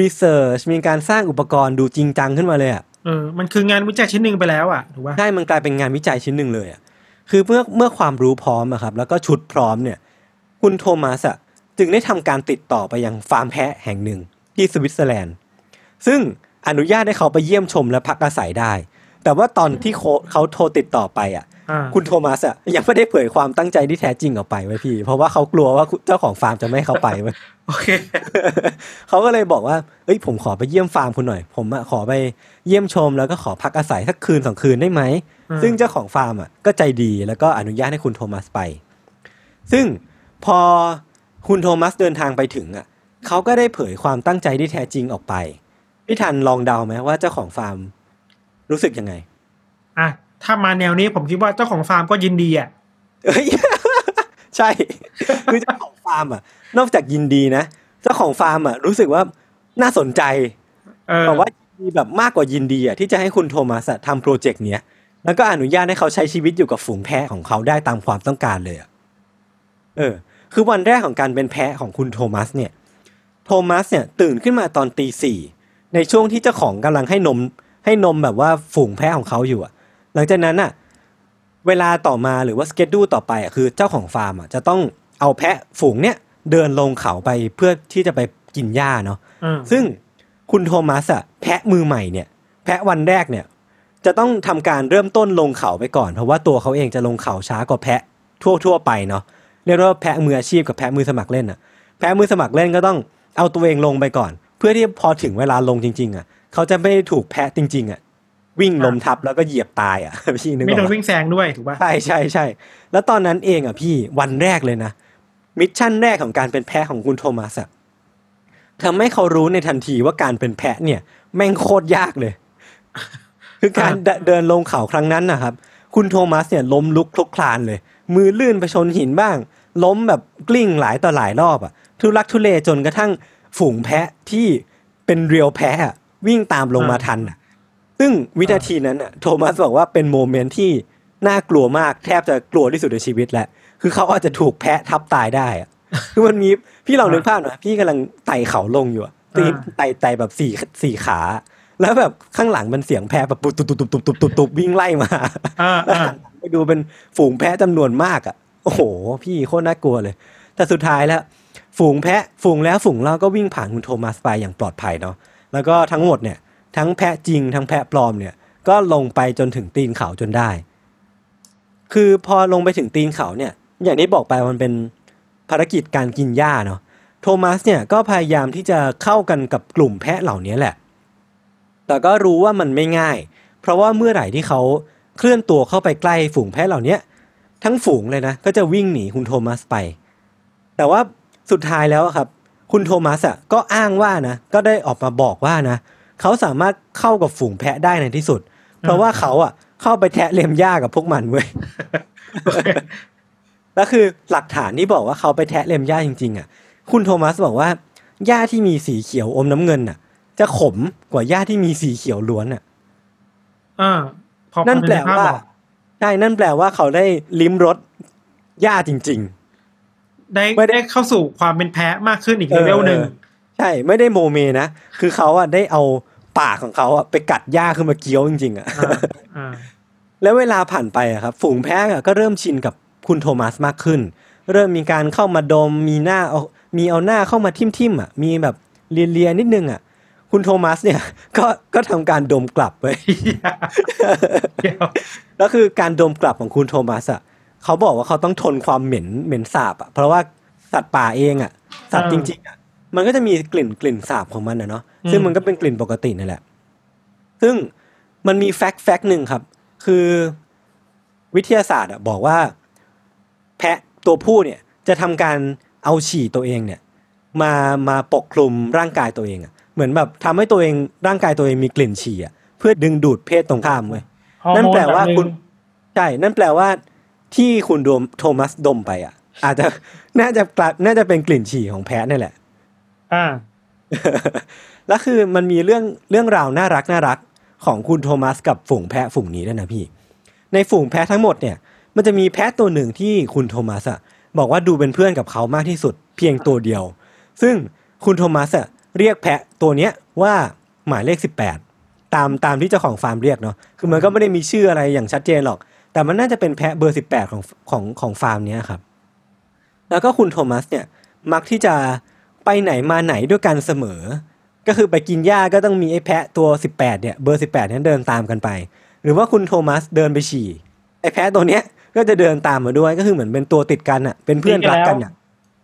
research มีการสร้างอุปกรณ์ดูจริงจังขึ้นมาเลยอะเออมันคืองานวิจัยชิ้นหนึ่งไปแล้วอะถูกป่ะใช่มันกลายเป็นงานวิจัยชิ้นหนึ่งเลยอะคือเมื่อเมื่อความรู้พร้อมอะครับ แล้วก็ชุดพร้อมเนี่ย คุณโทมัสอะจึงได้ทำการติดต่อไปยังฟาร์มแพะแห่งหนึ่งที่สวิตเซอร์แลนด์ ซึ่งอนุญาตให้เขาไปเยี่ยมชมและพักอาศัยได้ แต่ว่าตอนที่เขาเขาโทรติดต่อไปอะอ่า คุณโทมัสอะยังไม่ได้เผยความตั้งใจที่แท้จริงออกไปเว้ยพี่ เพราะว่าเขากลัวว่าเจ้าของฟาร์มจะไม่ให้เขาไปเว้ยโอเคเขาก็เลยบอกว่าเอ้ยผมขอไปเยี่ยมฟาร์มคุณหน่อย ผมอะขอไปเยี่ยมชมแล้วก็ขอพักอาศัยสักคืนสองคืนได้ไหมอืมซึ่งเจ้าของฟาร์มอะก็ใจดีแล้วก็อนุญาตให้คุณโทมัสไป ซึ่งพอคุณโทมัสเดินทางไปถึงอะเขาก็ได้เผยความตั้งใจที่แท้จริงออกไปพี่ทันลองเดาไหมว่าเจ้าของฟาร์มรู้สึกยังไงอะ ถ้ามาแนวนี้ผมคิดว่าเจ้าของฟาร์มก็ยินดีอะเอ้ยใช่ คือเจ้าของฟาร์มอะ นอกจากยินดีนะ เจ้าของฟาร์มอะรู้สึกว่าน่าสนใจเออแต่ว่ายินดีแบบมากกว่ายินดีอะที่จะให้คุณโทมัสอะทำโปรเจกต์เนี้ยแล้วก็อนุญาตให้เขาใช้ชีวิตอยู่กับฝูงแพะของเขาได้ตามความต้องการเลยอะเออ คือวันแรกของการเป็นแพะของคุณโทมัสเนี่ย โทมัสเนี่ยตื่นขึ้นมาตอนตีสี่ในช่วงที่เจ้าของกำลังให้นมให้นมแบบว่าฝูงแพะของเขาอยู่อะห ลังจากนั้นอะเวลาต่อมาหรือว่าสเกจดูต่อไปอะคือเจ้าของฟาร์มอะจะต้องเอาแพะฝูงเนี้ยเดินลงเขาไปเพื่อที่จะไปกินหญ้าเนาะอืมซึ่งคุณโทมัสอะแพะมือใหม่เนี่ย แพะวันแรกเนี่ย จะต้องทำการเริ่มต้นลงเขาไปก่อน เพราะว่าตัวเขาเองจะลงเขาช้ากว่าแพะทั่วทั่วๆไปเนาะเรียกว่าแพะมืออาชีพกับแพะมือสมัครเล่นอะแพะมือสมัครเล่นก็ต้องเอาตัวเองลงไปก่อน เพื่อที่พอถึงเวลาลงจริง ๆอะเขาจะไม่ถูกแพะจริง ๆอะ วิ่งล้มทับแล้วก็เหยียบตายอะพี่นึกอไม่อกโดนปะวิ่งแซงด้วยถูกป่ะใช่ใช่ใช่แล้วตอนนั้นเองอะพี่วันแรกเลยนะ mission แรกของการเป็นแพะของคุณโทมัสอะทำให้เขารู้ในทันทีว่าการเป็นแพะเนี่ย แม่งโคตรยากเลย คือการเดินเดินลงเขาครั้งนั้นนะครับ คุณโทมัสเนี่ยล้มลุกคลุกคลานเลย มือลื่นไปชนหินบ้าง ล้มแบบกลิ้งหลายต่อหลายรอบอะทุลักทุเลจนกระทั่งฝูงแพะที่เป็นเรียวแพะอะวิ่งตามลงมาทันอะ ซึ่งวินาทีนั้นอะโทมัสบอกว่าเป็นโมเมนต์ที่น่ากลัวมากแทบจะกลัวที่สุดในชีวิตแหละ คือเขาอาจจะถูกแพะทับตายได้อะคือมันมีพี่ลองนึกภาพหน่อยพี่กำลังไต่เขาลงอยู่อะตีนไต่ไต่แบบสี่สี่ขา แล้วแบบข้างหลังมันเสียงแพะแบบปุ๊บตุ๊บตุ๊บตุ๊บตุ๊บตุ๊บตุ๊บตุ๊บวิ่งไล่มาอ่าแล้วอ่าหันหลังไปดูเป็นฝูงแพะจำนวนมากอะ โอ้โห พี่โคตรน่ากลัวเลย แต่สุดท้ายแล้ว ฝูงแพะฝูงแล้วฝูงเล่าก็วิ่งผ่านคุณโทมัสไปอย่างปลอดภัยเนาะแล้วก็ทั้งหมดเนี่ย ทั้งแพะจริง ทั้งแพะปลอมเนี่ย ก็ลงไปจนถึงตีนเขาจนได้ คือพอลงไปถึงตีนเขาเนี่ย อย่างที่บอกไปมันเป็นภารกิจการกินหญ้าเนาะ โทมัสเนี่ยก็พยายามที่จะเข้ากันกับกลุ่มแพะเหล่านี้แหละ แต่ก็รู้ว่ามันไม่ง่าย เพราะว่าเมื่อไหร่ที่เขาเคลื่อนตัวเข้าไปใกล้ฝูงแพะเหล่านี้ทั้งฝูงเลยนะ ก็จะวิ่งหนีคุณโทมัสไป แต่ว่าสุดท้ายแล้วครับ คุณโทมัสอะก็อ้างว่านะ ก็ได้ออกมาบอกว่านะ เขาสามารถเข้ากับฝูงแพะได้ในที่สุด เพราะว่าเขาอะเข้าไปแทะเล็มหญ้ากับพวกมันเว้ยแล้วคือหลักฐานที่บอกว่าเขาไปแทะเล็มหญ้าจริงๆอะ คุณโทมัสบอกว่าหญ้าที่มีสีเขียวอมน้ำเงินอะ จะขมกว่าหญ้าที่มีสีเขียวล้วนอะอ่าพอนั่นแปลพอว่าใภพบอกใช่นั่นแปลว่าเขาได้ลิ้มรสหญ้าจริงได้ไม่ได้ได้เข้าสู่ความเป็นแพ้มากขึ้นอีกๆเลเวลหนึ่งออ ใช่ไม่ได้โมเมนะ คือเขาอะได้เอาปากของเขาอะไปกัดหญ้าขึ้นมาเคี้ยวจริงๆอะอ่าอ่าแล้วเวลาผ่านไปอะครับ ฝูงแพะอะก็เริ่มชินกับคุณโทมัสมากขึ้น เริ่มมีการเข้ามาดมมีหน้าเอามีเอาหน้าเข้ามาทิ่มทิมๆอะมีแบบเลียๆนิดนึงอะ คุณโทมัสเนี่ย ก็ก็ทำการดมกลับไปเดี๋ยวแล้วคือการดมกลับของคุณโทมัสอะเขาบอกว่าเขาต้องทนความเหม็นเหม็นสาบอะเพราะว่าสัตว์ป่าเองอะสัตว์อ่าจริงๆอะ มันก็จะมีกลิ่นกลิ่นสาบของมันนะเนาะอืมซึ่งมันก็เป็นกลิ่นปกตินั่นแหละ ซึ่งมันมีแฟกต์แฟกต์หนึ่งครับ คือวิทยาศาสตร์อะบอกว่า แพะตัวผู้เนี่ยจะทำการเอาฉี่ตัวเองเนี่ย มามาปกคลุมร่างกายตัวเองอะเหมือนแบบทำให้ตัวเองร่างกายตัวเองมีกลิ่นฉี่อะเพื่อดึงดูดเพศตรงข้ามเว้ยฮอร์นั่นโมแปลว่าบบหคุณใช่นั่นแปลว่าที่คุณโดมโทมัสดมไปอะ อาจจะน่าจะกลายน่าจะเป็นกลิ่นฉี่ของแพะนี่แหละ อ่าแล้วคือมันมีเรื่องเรื่องราวน่ารักน่ารักของคุณโทมัสกับฝูงแพะฝูงนี้ด้วยนะพี่ ในฝูงแพะทั้งหมดเนี่ย มันจะมีแพะตัวหนึ่งที่คุณโทมัสอะบอกว่าดูเป็นเพื่อนกับเขามากที่สุดเพียงตัวเดียว ซึ่งคุณโทมัสอะเรียกแพะตัวเนี้ยว่าหมายเลขสิบแปดตามตามที่เจ้าของฟาร์มเรียกเนาะคือมันก็ไม่ได้มีชื่ออะไรอย่างชัดเจนหรอก แต่มันน่าจะเป็นแพะเบอร์สิบแปดของของของฟาร์มเนี้ยครับ แล้วก็คุณโทมัสเนี่ยมักที่จะ ไปไหนมาไหนด้วยกันเสมอ ก็คือไปกินหญ้าก็ต้องมีไอ้แพะตัว 18เนี่ยเบอร์ 18เนี่ยเดินตามกันไป หรือว่าคุณโทมัสเดินไปฉี่ไอ้แพะตัวเนี้ยก็จะเดินตามมาด้วยก็คือเหมือนเป็นตัวติดกันอะ เป็นเพื่อนรักกันอะ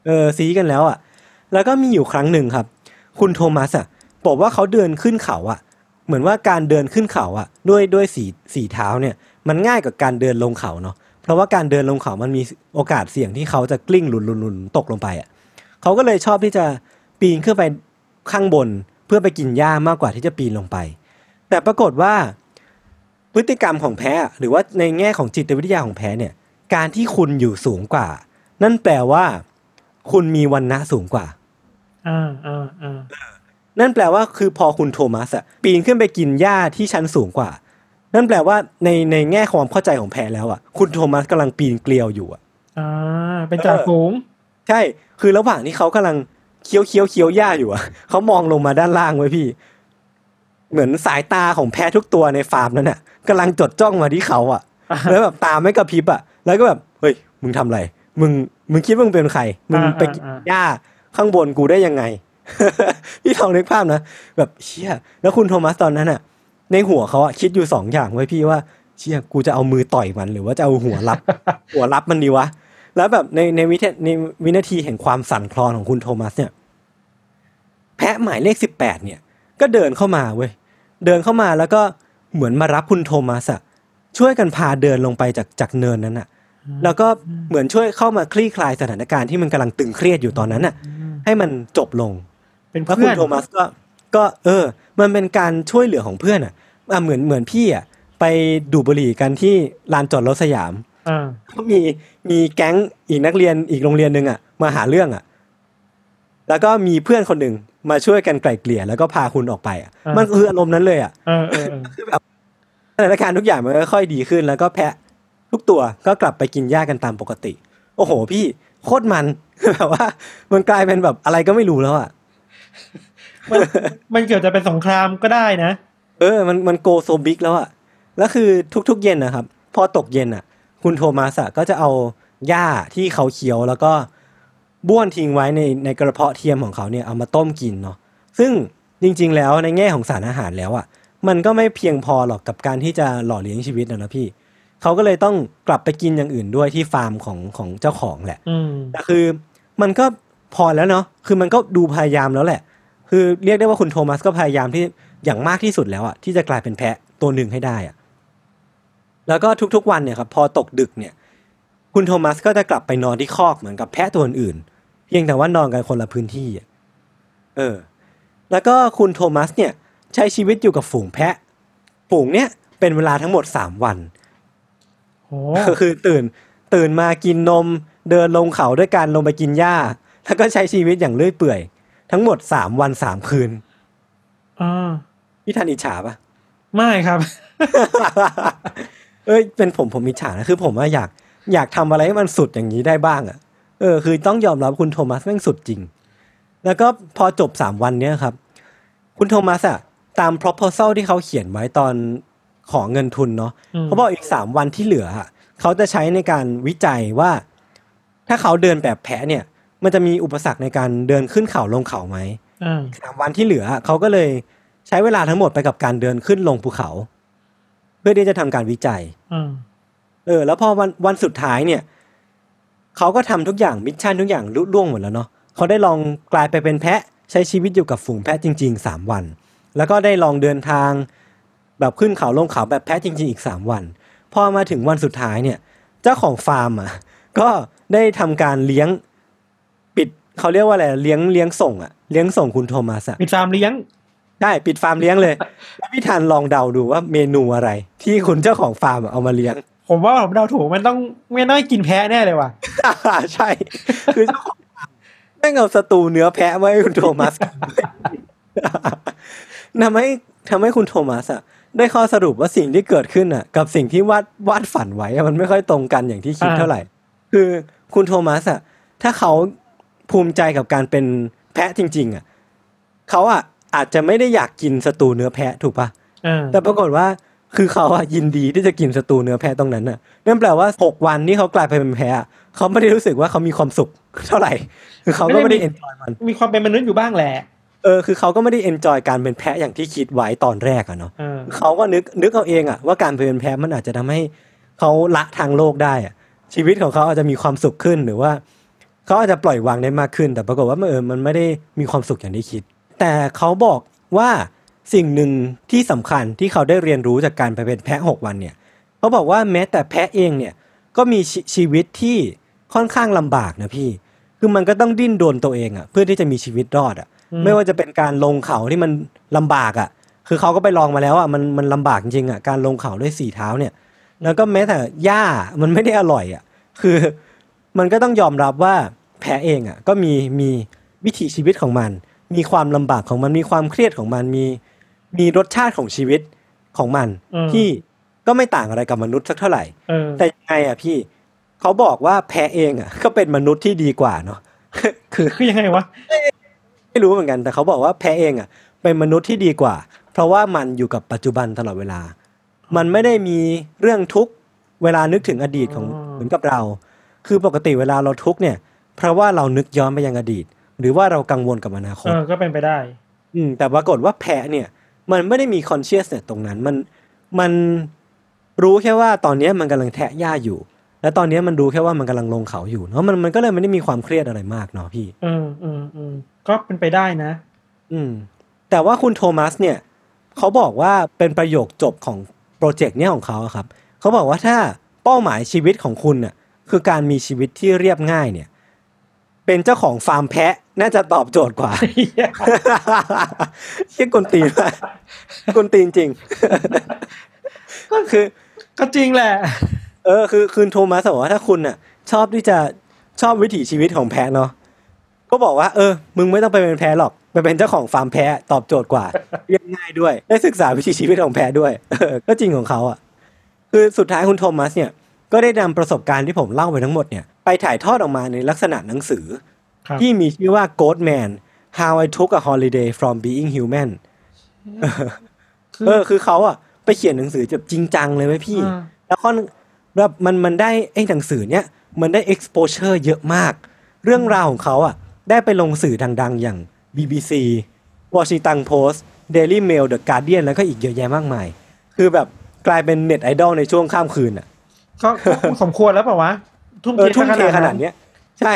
เออซีกันแล้วอะ แล้วก็มีอยู่ครั้งหนึ่งครับ คุณโทมัสอะบอกว่าเขาเดินขึ้นเขาอะ เหมือนว่าการเดินขึ้นเขาอะ ด้วยด้วยสีสีเท้าเนี่ย มันง่ายกว่าการเดินลงเขาเนาะเพราะว่าการเดินลงเขามันมีโอกาสเสี่ยงที่เขาจะกลิ้งหลุนหลุนหลุนตกลงไปอะ เขาก็เลยชอบที่จะปีนขึ้นไปข้างบน เพื่อไปกินหญ้ามากกว่าที่จะปีนลงไป แต่ปรากฏว่าพฤติกรรมของแพ้หรือว่าในแง่ของจิตวิทยาของแพ้เนี่ย การที่คุณอยู่สูงกว่า นั่นแปลว่า คุณมีวันณะสูงกว่าอ่าอ่าอ่านั่นแปลว่าคือพอคุณโทมัสอะปีนขึ้นไปกินหญ้าที่ชั้นสูงกว่า นั่นแปลว่าในในแง่ความเข้าใจของแพ้แล้วอะคุณโทมัสกำลังปีนเกลียวอยู่อะอ่าเป็นจ่าฝูง ใช่ คือระหว่างที่เขากำลังเคี้ยวเคี้ยวเคี้ยวหญ้าอยู่อะเขามองลงมาด้านล่างไว้พี่ เหมือนสายตาของแพ้ทุกตัวในฟาร์มนั้นอะกำลังจดจ้องมาที่เขาอะอ่าแล้วแบบตาไม่กระพริบอะแล้วก็แบบเฮ้ยมึงทำอะไร มึงมึงคิดว่ามึงเป็นใคร มึงไปกินหญ้าข้างบนกูได้ยังไงพี่ลองนึกภาพนะแบบเชี่ยแล้วคุณโทมัสตอนนั้นอะในหัวเขาอะคิดอยู่สองอย่างไว้ยพี่ว่าเชี่ยกูจะเอามือต่อยมันหรือว่าจะเอาหัวรับ หัวรับมันดีวะ แล้วแบบในในวิทในวินาทีแห่งความสั่นคลอนของคุณโทมัสเนี่ย แพะหมายเลขสิบแปดเนี่ย ก็เดินเข้ามาเว้ยเดินเข้ามาแล้วก็เหมือนมารับคุณโทมัสอะช่วยกันพาเดินลงไปจากจากเนินนั้นอะแล้วก็เหมือนช่วยเข้ามาคลี่คลายสถานการณ์ที่มันกำลังตึงเครียดอยู่ตอนนั้นอะให้มันจบลงเป็นแล้วเพื่คุอณนโทมัสก็ก็เออ มันเป็นการช่วยเหลือของเพื่อนอะอะเหมือนเหมือนพี่อะไปดูดบุหรี่กันที่ลานจอดรถสยามอ่า ก็มีมีแก๊งอีกนักเรียนอีกโรงเรียนหนึ่งอะมาหาเรื่องอะ แล้วก็มีเพื่อนคนหนึ่งมาช่วยกันไกล่เกลี่ยแล้วก็พาคุณออกไปอะอ่ามัมันคืออารมณ์นั้นเลยอะเออเออเออสถานการณ์ทุกอย่างมันก็ค่อยดีขึ้น แล้วก็แพะทุกตัวก็กลับไปกินหญ้ากันตามปกติ โอ้โห พี่โคตรมันแบบว่า มันกลายเป็นแบบอะไรก็ไม่รู้แล้วอะมันมันเกิดจะเป็นสงครามก็ได้นะ เออ มันมันโกโซบิกแล้วอะแล้วคือทุกๆ เย็นนะครับ พอตกเย็นอะ คุณโทมัสอะก็จะเอาหญ้าที่เขาเคี้ยวแล้วก็บ้วนทิ้งไว้ในในกระเพาะเทียมของเขาเนี่ยเอามาต้มกินเนาะซึ่งจริง ๆ แล้วในแง่ของสารอาหารแล้วอะมันก็ไม่เพียงพอหรอกกับการที่จะหล่อเลี้ยงชีวิตนะนะพี่ เขาก็เลยต้องกลับไปกินอย่างอื่นด้วยที่ฟาร์มของของเจ้าของแหละอืมแต่คือมันก็พอแล้วเนาะคือมันก็ดูพยายามแล้วแหละ คือเรียกได้ว่าคุณโทมัสก็พยายามที่อย่างมากที่สุดแล้วอะที่จะกลายเป็นแพะตัวหนึ่งให้ได้อะ แล้วก็ทุกๆวันเนี่ยครับพอตกดึกเนี่ย คุณโทมัสก็จะกลับไปนอนที่คอกเหมือนกับแพะตัวอื่นๆเพียงแต่ว่านอนกันคนละพื้นที่อะเออ แล้วก็คุณโทมัสเนี่ยใช้ชีวิตอยู่กับฝูงแพะ ฝูงเนี่ยเป็นเวลาทั้งหมดสามวันโอ้ก็คือตื่น ตื่นมากินนม เดินลงเขาด้วยการลงไปกินหญ้า แล้วก็ใช้ชีวิตอย่างเลื่อยเปื่อย ทั้งหมดสามวันสามคืนอ่าพี่ทันอิจฉาปะไม่ครับ เอ้ยเป็นผมผมอิจฉานะคือ ผมว่าอยากอยากทำอะไรให้มันสุดอย่างนี้ได้บ้างอะ่ะ เออ คือต้องยอมรับคุณโทมัสแม่งสุดจริง แล้วก็พอจบสามวันเนี้ยครับ คุณโทมัสอะตาม proposal ที่เขาเขียนไว้ตอนขอเงินทุนเนาะอืมเขาบอกอีกสามวันที่เหลืออะเขาจะใช้ในการวิจัยว่า ถ้าเขาเดินแบบแพะเนี่ย มันจะมีอุปสรรคในการเดินขึ้นเขาลงเขาไหมอ่าสามวันที่เหลือเขาก็เลยใช้เวลาทั้งหมดไปกับการเดินขึ้นลงภูเขาเพื่อที่จะทำการวิจัยอ่าเออ แล้วพอวันวันสุดท้ายเนี่ยเขาก็ทำทุกอย่าง mission ทุกอย่างลุล่วงหมดแล้วเนาะเขาได้ลองกลายไปเป็นแพะใช้ชีวิตอยู่กับฝูงแพะจริงๆ3วัน แล้วก็ได้ลองเดินทาง แบบขึ้นเขาลงเขาแบบแพะจริง ๆ อีก3วัน พอมาถึงวันสุดท้ายเนี่ย เจ้าของฟาร์มอะ ก็ได้ทำการเลี้ยง ปิดเขาเรียกว่าอะไรเลี้ยงเลี้ยงส่งอะเลี้ยงส่งคุณโทมัสอะปิดฟาร์มเลี้ยง ได้ปิดฟาร์มเลี้ยงเลยแล้วพี่ทันลองเดาดูว่าเมนูอะไร ที่คุณเจ้าของฟาร์มอะเอามาเลี้ยง ผมว่าผมเดาถูกมันต้องไม่น่ากินแพ้แน่เลยว่ะใช่ คือเจ้าของฟาร์มแม่งเอาสตูเนื้อแพะมาให้คุณโทมัสทำให้ทำให้คุณโทมัสอะได้ข้อสรุปว่าสิ่งที่เกิดขึ้นอะกับสิ่งที่วาดวาดฝันไว้อะมันไม่ค่อยตรงกันอย่างที่คิดอ่าเท่าไหร่ คือคุณโทมัสอะถ้าเขาภูมิใจกับการเป็นแพะจริง ๆอะเขาอะ อาจจะไม่ได้อยากกินสตูเนื้อแพะถูกปะเออแต่ปรากฏว่าคือเขาอะยินดีที่จะกินสตูเนื้อแพะตรงนั้นน่ะนั่นแปลว่าหกวันที่เขากลายไปเป็นแพะอะเขาไม่ได้รู้สึกว่าเขามีความสุขเท่าไหร่ คือเขาก็ไม่ได้ enjoy มัน มีความเป็นมนุษย์อยู่บ้างแหละเออคือเขาก็ไม่ได้ enjoy การเป็นแพะอย่างที่คิดไว้ตอนแรกอะเนาะเออเขาก็นึกนึกเอาเองอะว่าการเป็นแพะมันอาจจะทำให้เขาละทางโลกได้อะชีวิตของเขาอาจจะมีความสุขขึ้นหรือว่าเขาอาจจะปล่อยวางได้มากขึ้น แต่ปรากฏว่าเออมันไม่ได้มีความสุขอย่างที่คิด แต่เขาบอกว่าสิ่งหนึ่งที่สำคัญที่เขาได้เรียนรู้จากการไปเป็นแพะหกวันเนี่ยเขาบอกว่าแม้แต่แพะเองเนี่ยก็มีชชีวิตที่ค่อนข้างลำบากนะพี่ คือมันก็ต้องดิ้นโดนตัวเองอะเพื่อที่จะมีชีวิตรอดอะอืมไม่ว่าจะเป็นการลงเขาที่มันลำบากอะคือเขาก็ไปลองมาแล้วอะมันมันลำบากจริงๆอะการลงเขาด้วยสี่เท้าเนี่ย แล้วก็แม้แต่หญ้ามันไม่ได้อร่อยอะคือมันก็ต้องยอมรับว่าแพะเองอะก็มีมีวิถีชีวิตของมัน มีความลำบากของมันมีความเครียดของมันมี มีรสชาติของชีวิตของมันอืมที่ก็ไม่ต่างอะไรกับมนุษย์สักเท่าไหร่เออแต่ยังไงอะพี่เขาบอกว่าแพะเองอะก็เป็นมนุษย์ที่ดีกว่าเนาะคือคือยังไงวะไม่รู้เหมือนกัน แต่เขาบอกว่าแพะเองอะ เป็นมนุษย์ที่ดีกว่า เพราะว่ามันอยู่กับปัจจุบันตลอดเวลา มันไม่ได้มีเรื่องทุกข์เวลานึกถึงอดีตของอ๋อเหมือนกับเรา คือปกติเวลาเราทุกข์เนี่ย เพราะว่าเรานึกย้อนไปยังอดีต หรือว่าเรากังวลกับอนาคเอตอก็เป็นไปได้ อืม แต่ปรากฏว่าแพะเนี่ย มันไม่ได้มีคอนเชียสเนี่ยตรงนั้น มันมันรู้แค่ว่าตอนเนี้ยมันกำลังแทะหญ้าอยู่ และตอนเนี้ยมันรู้แค่ว่ามันกำลังลงเขาอยู่เนาะมันมันก็เลยไม่ได้มีความเครียดอะไรมากเนาะพี่เออเออเออก็เป็นไปได้นะ อืม แต่ว่าคุณโทมัสเนี่ยเขาบอกว่าเป็นประโยคจบของโปรเจกต์เนี่ยของเขาอะครับเขาบอกว่าถ้าเป้าหมายชีวิตของคุณน่ะคือการมีชีวิตที่เรียบง่ายเนี่ย เป็นเจ้าของฟาร์มแพะ น่าจะตอบโจทย์กว่าเชี่ยกวนตีนมากกวนตีนจริง ก็คือ ก็จริงแหละ เออ คือคือโทมัสบอกว่าถ้าคุณน่ะ ชอบที่จะชอบวิถีชีวิตของแพะเนาะก็บอกว่าเออ มึงไม่ต้องไปเป็นแพะหรอกไปเป็นเจ้าของฟาร์มแพะตอบโจทย์กว่าเรียบง่ายด้วย ได้ศึกษาวิถีชีวิตของแพะด้วยเออก็จริงของเขาอะ คือสุดท้ายคุณโทมัสเนี่ย ก็ได้นำประสบการณ์ที่ผมเล่าไปทั้งหมดเนี่ยไปถ่ายทอดออกมาในลักษณะหนังสือครับที่มีชื่อว่า Goat Man How I Took a Holiday from Being Human เออคือเขาอะไปเขียนหนังสือแบบจริงจังเลยไหมพี่อ่าแล้วก็แบบมันมันได้ไอ้หนังสือเนี้ยมันได้ exposure เยอะมาก เรื่องราวของเขาอะได้ไปลงสื่อดังๆ อย่าง BBC Washington Post Daily Mail The Guardian แล้วก็อีกเยอะแยะมากมาย คือแบบกลายเป็นเน็ตไอดอลในช่วงข้ามคืนอะ ก็ก็สมควรแล้วเปล่าวะทุ่มเออทุ่มเทขนาดนั้นเนี้ย ใช่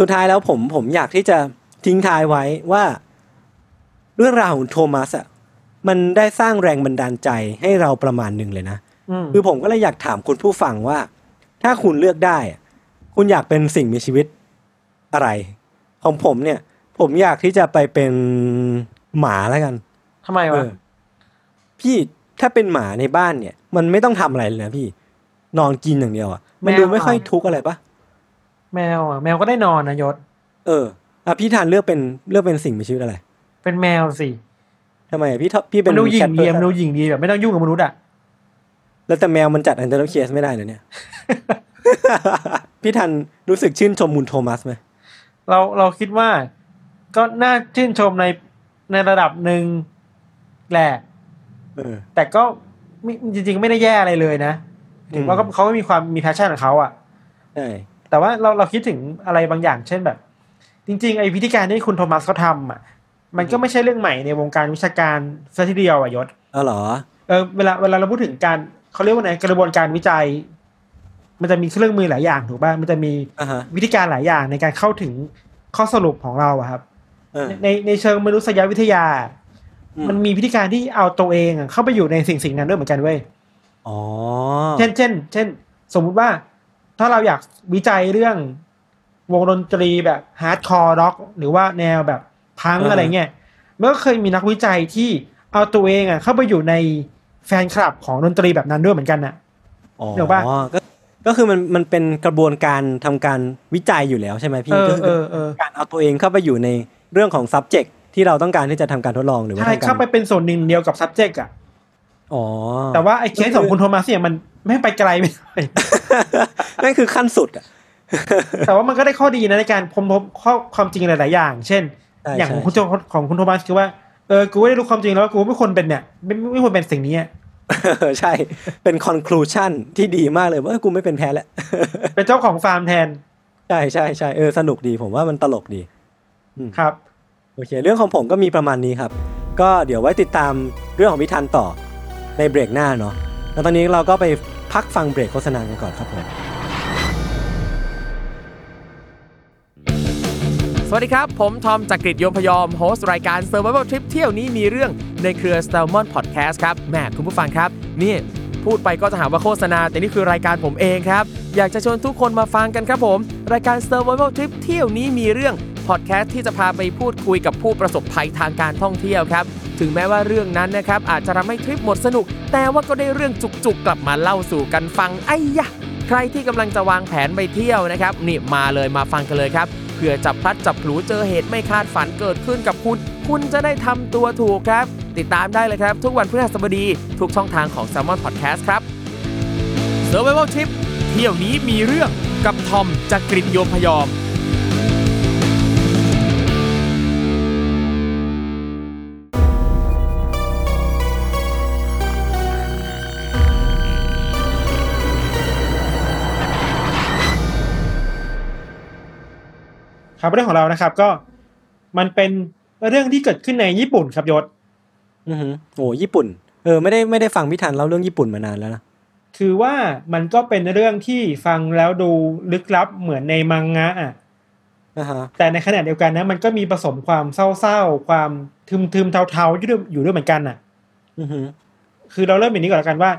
สุดท้ายแล้วผมผมอยากที่จะทิ้งท้ายไว้ว่า เรื่องราวของโทมัสอะมันได้สร้างแรงบันดาลใจให้เราประมาณหนึ่งเลยนะอืมคือผมก็เลยอยากถามคุณผู้ฟังว่า ถ้าคุณเลือกได้อะคุณอยากเป็นสิ่งมีชีวิตอะไร ของผมเนี่ย ผมอยากที่จะไปเป็นหมาแล้วกันทำไมเอวะอพี่ถ้าเป็นหมาในบ้านเนี่ย มันไม่ต้องทำอะไรเลยนะพี่ นอนกินอย่างเดียวอะมันดูไม่ค่อยทุกข์อะไรปะแมวอะแมวก็ได้นอนนะยศ เอออะพี่ธัญเลือกเป็นเลือกเป็นสิ่งมีชีวิตอะไร เป็นแมวสิทำไมอะพี่ทพี่เป็มันนดูหยิ่งดีแค่มันดูหยิ่งดีแบบไม่ต้องยุ่งกับมนุษย์อะแล้วแต่แมวมันจัด Untitled Case ไม่ได้เลยเนี่ย พี่ธัญรู้สึกชื่นชมคุณโทมัสไหมเราเราคิดว่าก็น่าชื่นชมในในระดับหนึ่งแหละเออแต่ก็ไม่จริงๆ ไม่ได้แย่อะไรเลยนะอืม ถึงว่าก็เขาก็มีความมี passion ของเขาอะใช่แต่ว่าเราเราคิดถึงอะไรบางอย่าง เช่นแบบ จริง ๆ ไอ้วิธีการที่คุณโทมัสเขาทำอะ มันก็ไม่ใช่เรื่องใหม่ในวงการวิชาการซะทีเดียวอะยศเอาเหรอเออเวลาเวลาเราพูดถึงการเขาเรียกว่าไงกระบวนการวิจัย มันจะมีเครื่องมือหลายอย่างถูกป่ะมันจะมีอ่าฮะวิธีการหลายอย่างในการเข้าถึงข้อสรุปของเราอะครับเออในในเชิงมนุษยวิทยาอืมมันมีพิธีการที่เอาตัวเองอะเข้าไปอยู่ในสิ่งสิ่งนั้นด้วยเหมือนกันเว้ยอ๋อ เช่นเช่น เช่น สมมุติว่าถ้าเราอยากวิจัยเรื่องวงดนตรีแบบ hardcore rock หรือว่าแนวแบบพังอ่าฮะอะไรเงี้ยมันก็เคยมีนักวิจัยที่เอาตัวเองอะเข้าไปอยู่ในแฟนคลับของดนตรีแบบนั้นด้วยเหมือนกันน่ะอ๋อเดี๋ยวป่ะก็ก็คือมันมันเป็นกระบวนการทำการวิจัยอยู่แล้วใช่ไหมพี่เออก็เอคืออเออการเอาตัวเองเข้าไปอยู่ในเรื่องของ subject ที่เราต้องการที่จะทำการทดลองหรือว่าใช่ทำการเข้าไปเป็นส่วนหนึ่งเดียวกับ subject อะอ๋อ แต่ว่าไอ้เคสของคุณโทมัสเนี่ยมันไม่ไปไกลไม่ได้นั่นคือขั้นสุดอะแต่ว่ามันก็ได้ข้อดีนะในการพบพบข้อความจริงหลาย ๆ อย่าง เช่นใช่อย่างของใช่คุณโจของคุณโทมัสคือว่าเออกูไม่ได้รู้ความจริงแล้วว่ากูไม่ควรเป็นเนี่ยไม่ไม่ไม่ควรเป็นสิ่งนี้อะเออใช่ เป็น conclusion ที่ดีมากเลยว่าเอ้ยกูไม่เป็นแพ้แล้วเป็นเจ้าของฟาร์มแทน ใช่ใช่ใช่เออสนุกดีผมว่ามันตลกดีครับ โอเค เรื่องของผมก็มีประมาณนี้ครับ ก็เดี๋ยวไว้ติดตามเรื่องของพิธันต่อ ในเบรกหน้าเนาะแล้วตอนนี้เราก็ไปพักฟังเบรกโฆษณากันก่อนครับผมสวัสดีครับ ผมทอมจากกรีฑยมพยอม โฮสต์รายการ Survival Trip เที่ยวนี้มีเรื่องในเครือ Salmon Podcast ครับแหม่คุณผู้ฟังครับ นี่พูดไปก็จะหาว่าโฆษณา แต่นี่คือรายการผมเองครับ อยากจะชวนทุกคนมาฟังกันครับผม รายการ Survival Trip เที่ยวนี้มีเรื่อง พอดแคสต์ที่จะพาไปพูดคุยกับผู้ประสบภัยทางการท่องเที่ยวครับ ถึงแม้ว่าเรื่องนั้นนะครับอาจจะทำให้ทริปหมดสนุก แต่ว่าก็ได้เรื่องจุกๆ กลับมาเล่าสู่กันฟังไอ้ยะใครที่กำลังจะวางแผนไปเที่ยวนะครับนี่มาเลยมาฟังกันเลยครับเผื่อจับพลัดจับผลูเจอเหตุไม่คาดฝันเกิดขึ้นกับคุณ คุณจะได้ทำตัวถูกครับ ติดตามได้เลยครับ ทุกวันพฤหัสบดี ทุกช่องทางของ Salmon Podcast ครับ Survival Trip เที่ยวนี้มีเรื่องกับทอมจากกรินโยมพยอม ครับเรื่องของเรานะครับ ก็มันเป็นเรื่องที่เกิดขึ้นในญี่ปุ่นครับยศ อือหือโอ้ญี่ปุ่น เออไม่ได้ไม่ได้ฟังพิธันเล่าเรื่องญี่ปุ่นมานานแล้วนะคือว่ามันก็เป็นเรื่องที่ฟังแล้วดูลึกลับเหมือนในมังงะอะนะฮะแต่ในขณะเดียวกันนะ มันก็มีผสมความเศร้าๆ ความทึมๆเทาๆอยู่ด้วยอยู่ด้วยเหมือนกันอะอือหือคือเราเริ่มอย่างนี้ก่อนแล้วกันว่า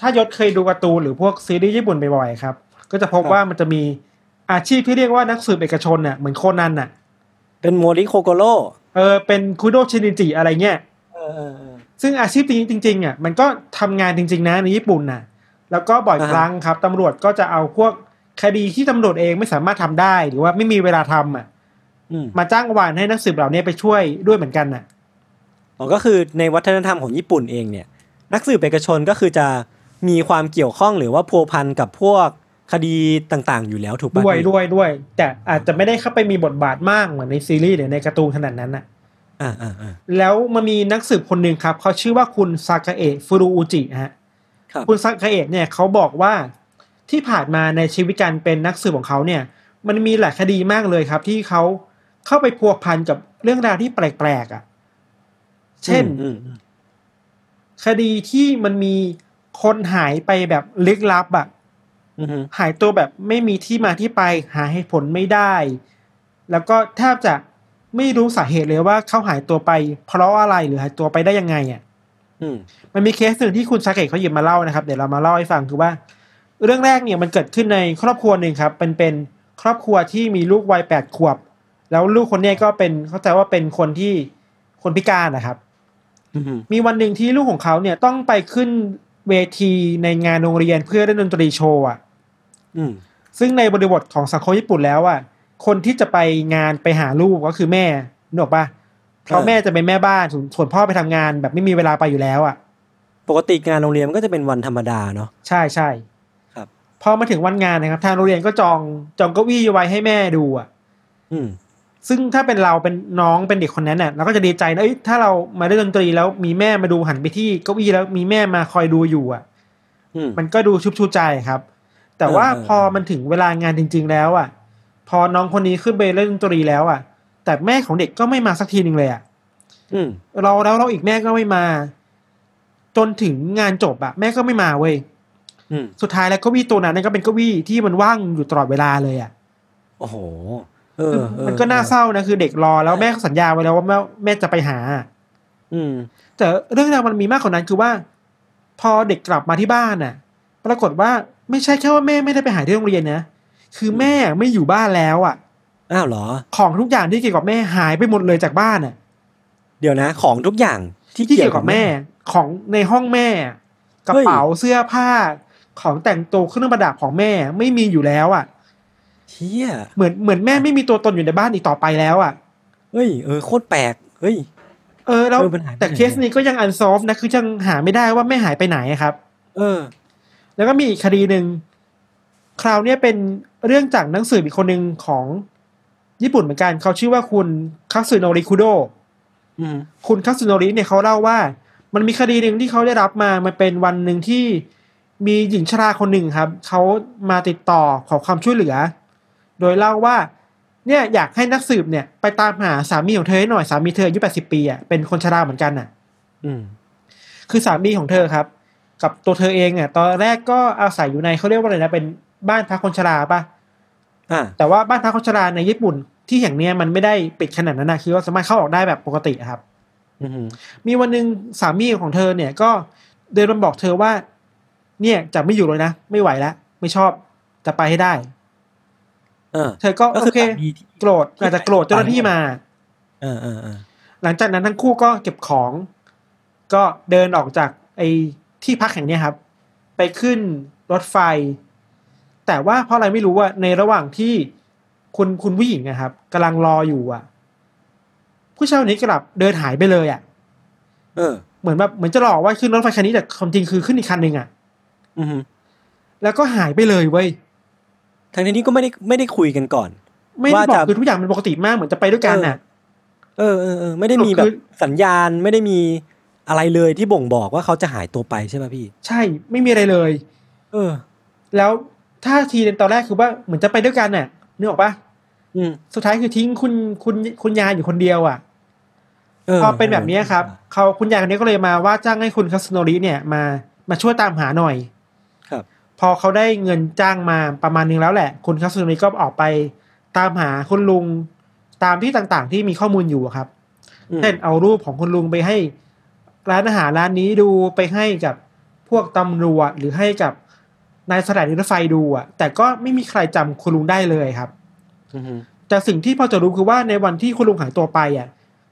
ถ้ายศเคยดูการ์ตูนหรือพวกซีรีส์ญี่ปุ่นบ่อยๆครับ ก็จะพบว่ามันจะมี อาชีพที่เรียกว่านักสืบเอกชนน่ะเหมือนโคนันน่ะ เป็นโมริโคโกโร่เออเป็นคุโดชินิจิอะไรเงี้ยเออเออเออซึ่งอาชีพนี้จริงๆอะมันก็ทำงานจริง ๆ นะในญี่ปุ่นน่ะ แล้วก็บ่อยอ่าฮะครั้งครับตำรวจก็จะเอาพวกคดีที่ตำรวจเองไม่สามารถทำได้หรือว่าไม่มีเวลาทำอะอืมมาจ้างวานให้นักสืบเหล่านี้ไปช่วยด้วยเหมือนกันน่ะอ๋อก็คือในวัฒนธรรมของญี่ปุ่นเองเนี่ย นักสืบเอกชนก็คือจะมีความเกี่ยวข้องหรือว่าพัวพันกับพวก คดีต่างๆ อยู่แล้วถูกปะด้วยพี่ด้วยด้วย แต่อาจจะไม่ได้เข้าไปมีบทบาทมากเหมือนในซีรีส์หรือในการ์ตูนขนาดนั้นน่ะอ่าอ่าอ่าแล้วมันมีนักสืบคนหนึ่งครับ เขาชื่อว่าคุณซากาเอะฟูรุอุจิฮะครับคุณซากาเอะเนี่ยเขาบอกว่าที่ผ่านมาในชีวิตการเป็นนักสืบของเขาเนี่ย มันมีหลายคดีมากเลยครับ ที่เขาเข้าไปพัวพันกับเรื่องราวที่แปลกๆอะ เช่นอืมอืมคดีที่มันมีคนหายไปแบบลึกลับอะอืมอืม หายตัวแบบไม่มีที่มาที่ไป หาเหตุผลไม่ได้ แล้วก็แทบจะไม่รู้สาเหตุเลยว่าเขาหายตัวไป เพราะอะไรหรือหายตัวไปได้ยังไงอะอืมมันมีเคสหนึ่งที่คุณซาเกะเขาหยิบมาเล่านะครับ เดี๋ยวเรามาเล่าให้ฟังคือว่า เรื่องแรกเนี่ยมันเกิดขึ้นในครอบครัวหนึ่งครับ เป็นเป็นครอบครัวที่มีลูกวัยแปดขวบ แล้วลูกคนเนี้ยก็เป็นเข้าใจว่าเป็นคนที่คนพิการนะครับอืมอืมมีวันหนึ่งที่ลูกของเขาเนี่ยต้องไปขึ้นเวทีในงานโรงเรียนเพื่อเล่นดนตรีโชว์อะอืม ซึ่งในบริบทของสังคมญี่ปุ่นแล้วอะคนที่จะไปงานไปหาลูกก็คือแม่นึกออกปะเพราะแม่จะเป็นแม่บ้านส่วนส่วนพ่อไปทำงานแบบไม่มีเวลาไปอยู่แล้วอะ ปกติงานโรงเรียนมันก็จะเป็นวันธรรมดาเนาะใช่ใช่ครับพอมาถึงวันงานนะครับ ทางโรงเรียนก็จองจองเก้าอี้ไว้ให้แม่ดูอะ อืมซึ่งถ้าเป็นเราเป็นน้องเป็นเด็กคนนั้นน่ะเราก็จะดีใจนะเอ้ยถ้าเรามาเล่นดนตรีแล้วมีแม่มาดูหันไปที่เก้าอี้แล้วมีแม่มาคอยดูอยู่อะอืมมันก็ดูชุบชูใจครับ แต่ว่าเออเออพอมันถึงเวลางานจริง ๆ แล้วอะ พอน้องคนนี้ขึ้นไปเล่นดนตรีแล้วอะ แต่แม่ของเด็กก็ไม่มาสักทีหนึ่งเลยอะอืมเราแล้วเราอีกแม่ก็ไม่มา จนถึงงานจบอะ แม่ก็ไม่มาเว้ยอืมสุดท้ายแล้วเก้าอี้ตัวนั้นก็เป็นเก้าอี้ที่มันว่างอยู่ตลอดเวลาเลยอะ โอ้โหเออเออมันก็น่าเศร้านะคือเด็กรอแล้วแม่ก็สัญญาไว้แล้วว่าแม่แม่จะไปหา อืม แต่เรื่องราวมันมีมากกว่านั้นคือว่า พอเด็กกลับมาที่บ้านน่ะ ปรากฏว่าไม่ใช่แค่ว่าแม่ไม่ได้ไปหาที่โรงเรียนนะคือแม่ไม่อยู่บ้านแล้วอะอ้าวเหรอ ของทุกอย่างที่เกี่ยวกับแม่หายไปหมดเลยจากบ้านอะ เดี๋ยวนะ ของทุกอย่างที่ที่เกี่ยวกับแม่ ของในห้องแม่ กระเป๋าเสื้อผ้า ของแต่งตัวเครื่องประดับของแม่ไม่มีอยู่แล้วอะเชี่ยเหมือนเหมือนแม่ไม่มีตัวตนอยู่ในบ้านอีกต่อไปแล้วอะเฮ้ยเออโคตรแปลกเฮ้ยเออแล้วเออมันหายไปไหนแต่เคสนี้ก็ยังอันซอฟนะคือยังหาไม่ได้ว่าแม่หายไปไหนอะครับ เออ แล้วก็มีอีกคดีหนึ่งคราวเนี้ยเป็นเรื่องจากหนังสืออีกคนหนึ่งของญี่ปุ่นเหมือนกัน เขาชื่อว่าคุณคัตสึโนริคุโดอืมคุณคัตสึโนริเนี่ยเขาเล่าว่า มันมีคดีหนึ่งที่เขาได้รับมา มันเป็นวันหนึ่งที่มีหญิงชราคนหนึ่งครับ เขามาติดต่อขอความช่วยเหลือ โดยเล่าว่า เนี่ยอยากให้นักสืบเนี่ย ไปตามหาสามีของเธอให้หน่อยสามีเธออายุแปดสิบปีอะเป็นคนชราเหมือนกันอะ อืม คือสามีของเธอครับ กับตัวเธอเองอะตอนแรกก็อาศัยอยู่ในเขาเรียกว่าอะไรนะเป็นบ้านพักคนชราปะอ่าแต่ว่าบ้านพักคนชราในญี่ปุ่นที่แห่งเนี้ยมันไม่ได้ปิดขนาดนั้นนะคือว่าสามารถเข้าออกได้แบบปกติอะครับอืมมีวันหนึ่งสามีของเธอเนี่ยก็เดินมาบอกเธอว่า เนี่ยจะไม่อยู่เลยนะไม่ไหวแล้วไม่ชอบจะไปให้ได้ เออ เธอก็ก็โอคือเคสามีที่โกรธอาจจะโกรธเจ้าหน้าที่มาเออเออเออหลังจากนั้นทั้งคู่ก็เก็บของ ก็เดินออกจากไอ้ ที่พักแห่งเนี้ยครับ ไปขึ้นรถไฟ แต่ว่าเพราะอะไรไม่รู้ว่าในระหว่างที่คุณคุณผู้หญิงนะครับกำลังรออยู่อะ ผู้ชายคนนี้กลับเดินหายไปเลยอะ เออ เหมือนแบบเหมือนจะหลอกว่าขึ้นรถไฟคันนี้แต่ความจริงคือขึ้นอีกคันหนึ่งอะ อืมแล้วก็หายไปเลยเว้ยทางนี้ก็ไม่ได้ไม่ได้คุยกันก่อน ไม่ได้ว่าบอจะกคือทุกอย่างมันปกติมากเหมือนจะไปด้วยกันน่ะ เออเออเออไม่ได้มีสรุปแบคืบอสัญญาณไม่ได้มี อะไรเลยที่บ่งบอกว่าเขาจะหายตัวไปใช่ไหมพี่ ใช่ไม่มีอะไรเลย เออ แล้วท่าทีในตอนแรกคือว่าเหมือนจะไปด้วยกันน่ะนึกออกปะอืมสุดท้ายคือทิ้งคุณคุณคุณยายอยู่คนเดียวอะเออพอเป็นแบบนี้ครับเขาคุณยายคนนี้ก็เลยมาว่าจ้างให้คุณคาสโนริเนี่ยมามาช่วยตามหาหน่อย ครับ พอเขาได้เงินจ้างมาประมาณนึงแล้วแหละ คุณคาสโนริก็ออกไปตามหาคุณลุงตามที่ต่างๆ ที่มีข้อมูลอยู่อะครับอืมเช่นเอารูปของคุณลุงไปให้ ร้านอาหารร้านนี้ดูไปให้กับพวกตำรวจหรือให้กับนายสถานีรถไฟดูอะ แต่ก็ไม่มีใครจำคุณลุงได้เลยครับอืมแต่สิ่งที่พอจะรู้คือว่าในวันที่คุณลุงหายตัวไปอะ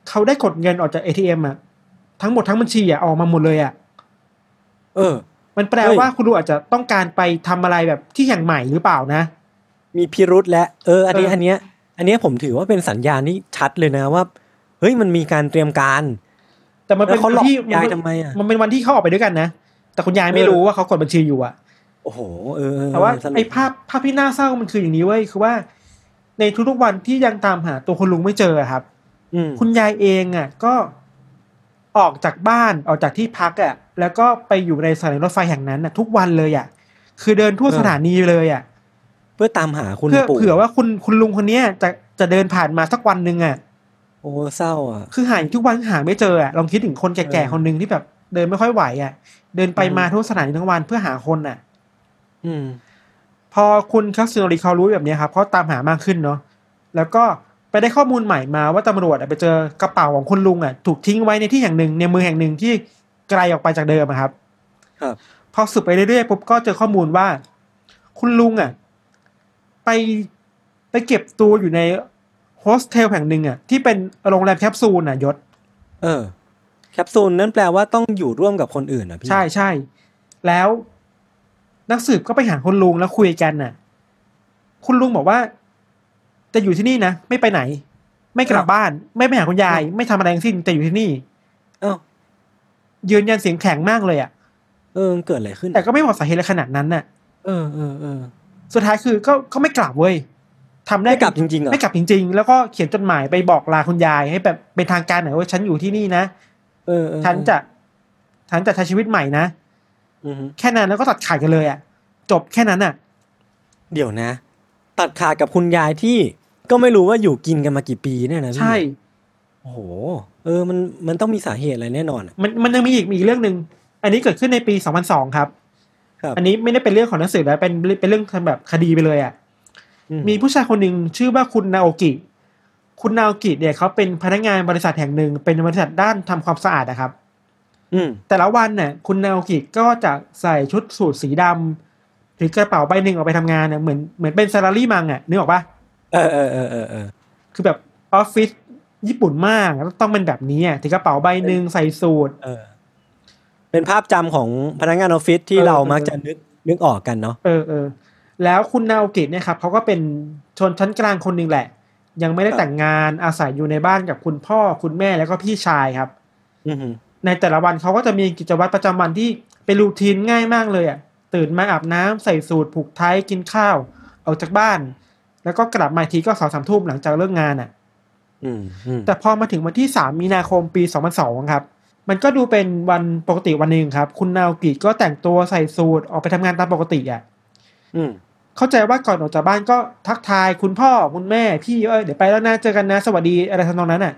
เขาได้กดเงินออกจาก ATM อะทั้งหมดทั้งบัญชีอะออกมาหมดเลยอะ เออ มันแปลเฮ้ยว่าคุณลุงอาจจะต้องการไปทำอะไรแบบที่แห่งใหม่หรือเปล่านะ มีพิรุษและ เออ อันนี้เอออัอันเนี้ย อันเนี้ยผมถือว่าเป็นสัญญาณที่ชัดเลยนะว่า เฮ้ยมันมีการเตรียมการ แต่มันเป็นแล้วเขาหลอกที่ยายทำไมอะมันเป็นวันที่เขาออกไปด้วยกันนะ แต่คุณยายไม่เออรู้ว่าเขากดบัญชีอยู่อะ โอ้โห เออเออแต่ว่าสนุกไอ้ภาพภาพที่น่าเศร้ามันคืออย่างนี้เว้ยคือว่า ในทุกๆวันที่ยังตามหาตัวคุณลุงไม่เจออะครับอืมคุณยายเองอะ ก็ออกจากบ้านออกจากที่พักอะ แล้วก็ไปอยู่ในสถานีรถไฟแห่งนั้นอะ ทุกวันเลยอะ คือเดินทั่วสถานีเลยอะ เพื่อตามหาคุณเพื่อปู่เผื่อว่าคุณคุณลุงคนเนี้ยจะจะเดินผ่านมาสักวันหนึ่งอะ โอ้เศร้าอะ คือหาอยู่ทุกวันหาไม่เจออะลองคิดถึงคนแก่เออๆคนหนึ่งที่แบบเดินไม่ค่อยไหวอะ เดินไปอืมมาทั่วสถานีทั้งวันเพื่อหาคนอะ อืม พอคุณคัสซิโนริเขารู้แบบเนี้ยครับเขาตามหามากขึ้นเนาะแล้วก็ไปได้ข้อมูลใหม่มาว่าตำรวจอะไปเจอกระเป๋าของคุณลุงอะถูกทิ้งไว้ในที่แห่งหนึ่งในเมืองแห่งหนึ่งที่ไกลออกไปจากเดิมอะครับ ครับ พอสืบไปเรื่อยๆปุ๊บก็เจอข้อมูลว่า คุณลุงอะ ไปไปเก็บตัวอยู่ใน โฮสเทลแห่งหนึ่งอะที่เป็นโรงแรมแคปซูลอะยชญ์ เออ แคปซูลนั่นแปลว่าต้องอยู่ร่วมกับคนอื่นอะพี่ ใช่ใช่ แล้วนักสืบก็ไปหาคุณลุงแล้วคุยกันน่ะ คุณลุงบอกว่า จะอยู่ที่นี่นะ ไม่ไปไหน ไม่กลับบ้าน ไม่ไปหาคุณยาย ไม่ทำอะไรทั้งสิ้นแต่อยู่ที่นี่ เอ้ายืนยันเสียงแข็งมากเลยอะ เออมันเกิดอะไรขึ้น แต่ก็ไม่บอกสาเหตุอะไรขนาดนั้นน่ะ เออเออเออ สุดท้ายคือก็ก็ไม่กลับเว้ย ทำได้ไม่กลับจริงๆเหรอไม่กลับจริง ๆ แล้วก็เขียนจดหมายไปบอกลาคุณยายให้แบบเป็นทางการหน่อยว่าฉันอยู่ที่นี่นะเออเออฉันจะฉันจะใช้ชีวิตใหม่นะอือฮึแค่นั้นแล้วก็ตัดขาดกันเลยอะ จบแค่นั้นอะ เดี๋ยวนะ ตัดขาดกับคุณยายที่ก็ไม่รู้ว่าอยู่กินกันมากี่ปีเนี่ยนะพี่ใช่โอ้โห เออ มันมันต้องมีสาเหตุอะไรแน่นอนอะมันมันยังมีอีกมีอีกเรื่องหนึ่งอันนี้เกิดขึ้นในปี2002ครับครับ อันนี้ไม่ได้เป็นเรื่องของหนังสือแล้วเป็นเป็นเรื่องแบบคดีไปเลยอะอื มมีผู้ชายคนหนึ่งชื่อว่าคุณนาโอกิ คุณนาโอกิเนี่ยเขาเป็นพนักงานบริษัทแห่งหนึ่ง เป็นบริษัทด้านทำความสะอาดนะครับ อืมแต่ละวันเนี่ยคุณนาโอกิก็จะใส่ชุดสูทสีดำถือกระเป๋าใบหนึ่งออกไปทำงานเนี่ยเหมือนเหมือนเป็นซาลารี่มังอะนึกออกปะเออเออเออเออเออคือแบบออฟฟิศญี่ปุ่นมากแล้วต้องเป็นแบบนี้อะถือกระเป๋าใบหนึ่งใส่สูทเออ เป็นภาพจำของพนักงานออฟฟิศที่เออเราเออมักจะนึกนึกออกกันเนาะเออเออ แล้วคุณนาโอกิเนี่ยครับเขาก็เป็นชนชั้นกลางคนหนึ่งแหละ ยังไม่ได้แต่งงานอาศัยอยู่ในบ้านกับคุณพ่อคุณแม่แล้วก็พี่ชายครับอือหือในแต่ละวันเขาก็จะมีกิจวัตรประจำวันที่เป็นรูทีนง่ายมากเลยอะตื่นมาอาบน้ำใส่สูทผูกไทยกินข้าว ออกจากบ้าน แล้วก็กลับมาอีกทีก็สองสามทุ่มหลังจากเลิกงานอะอืมอืมแต่พอมาถึงวันที่3มีนาคมปี2002ครับ มันก็ดูเป็นวันปกติวันหนึ่งครับ คุณนาโอกิก็แต่งตัวใส่สูทออกไปทำงานตามปกติอะอืม เข้าใจว่าก่อนออกจากบ้านก็ทักทายคุณพ่อคุณแม่พี่เอ้ยเดี๋ยวไปแล้วนะเจอกันนะ สวัสดีอะไรทำนองนั้นอะ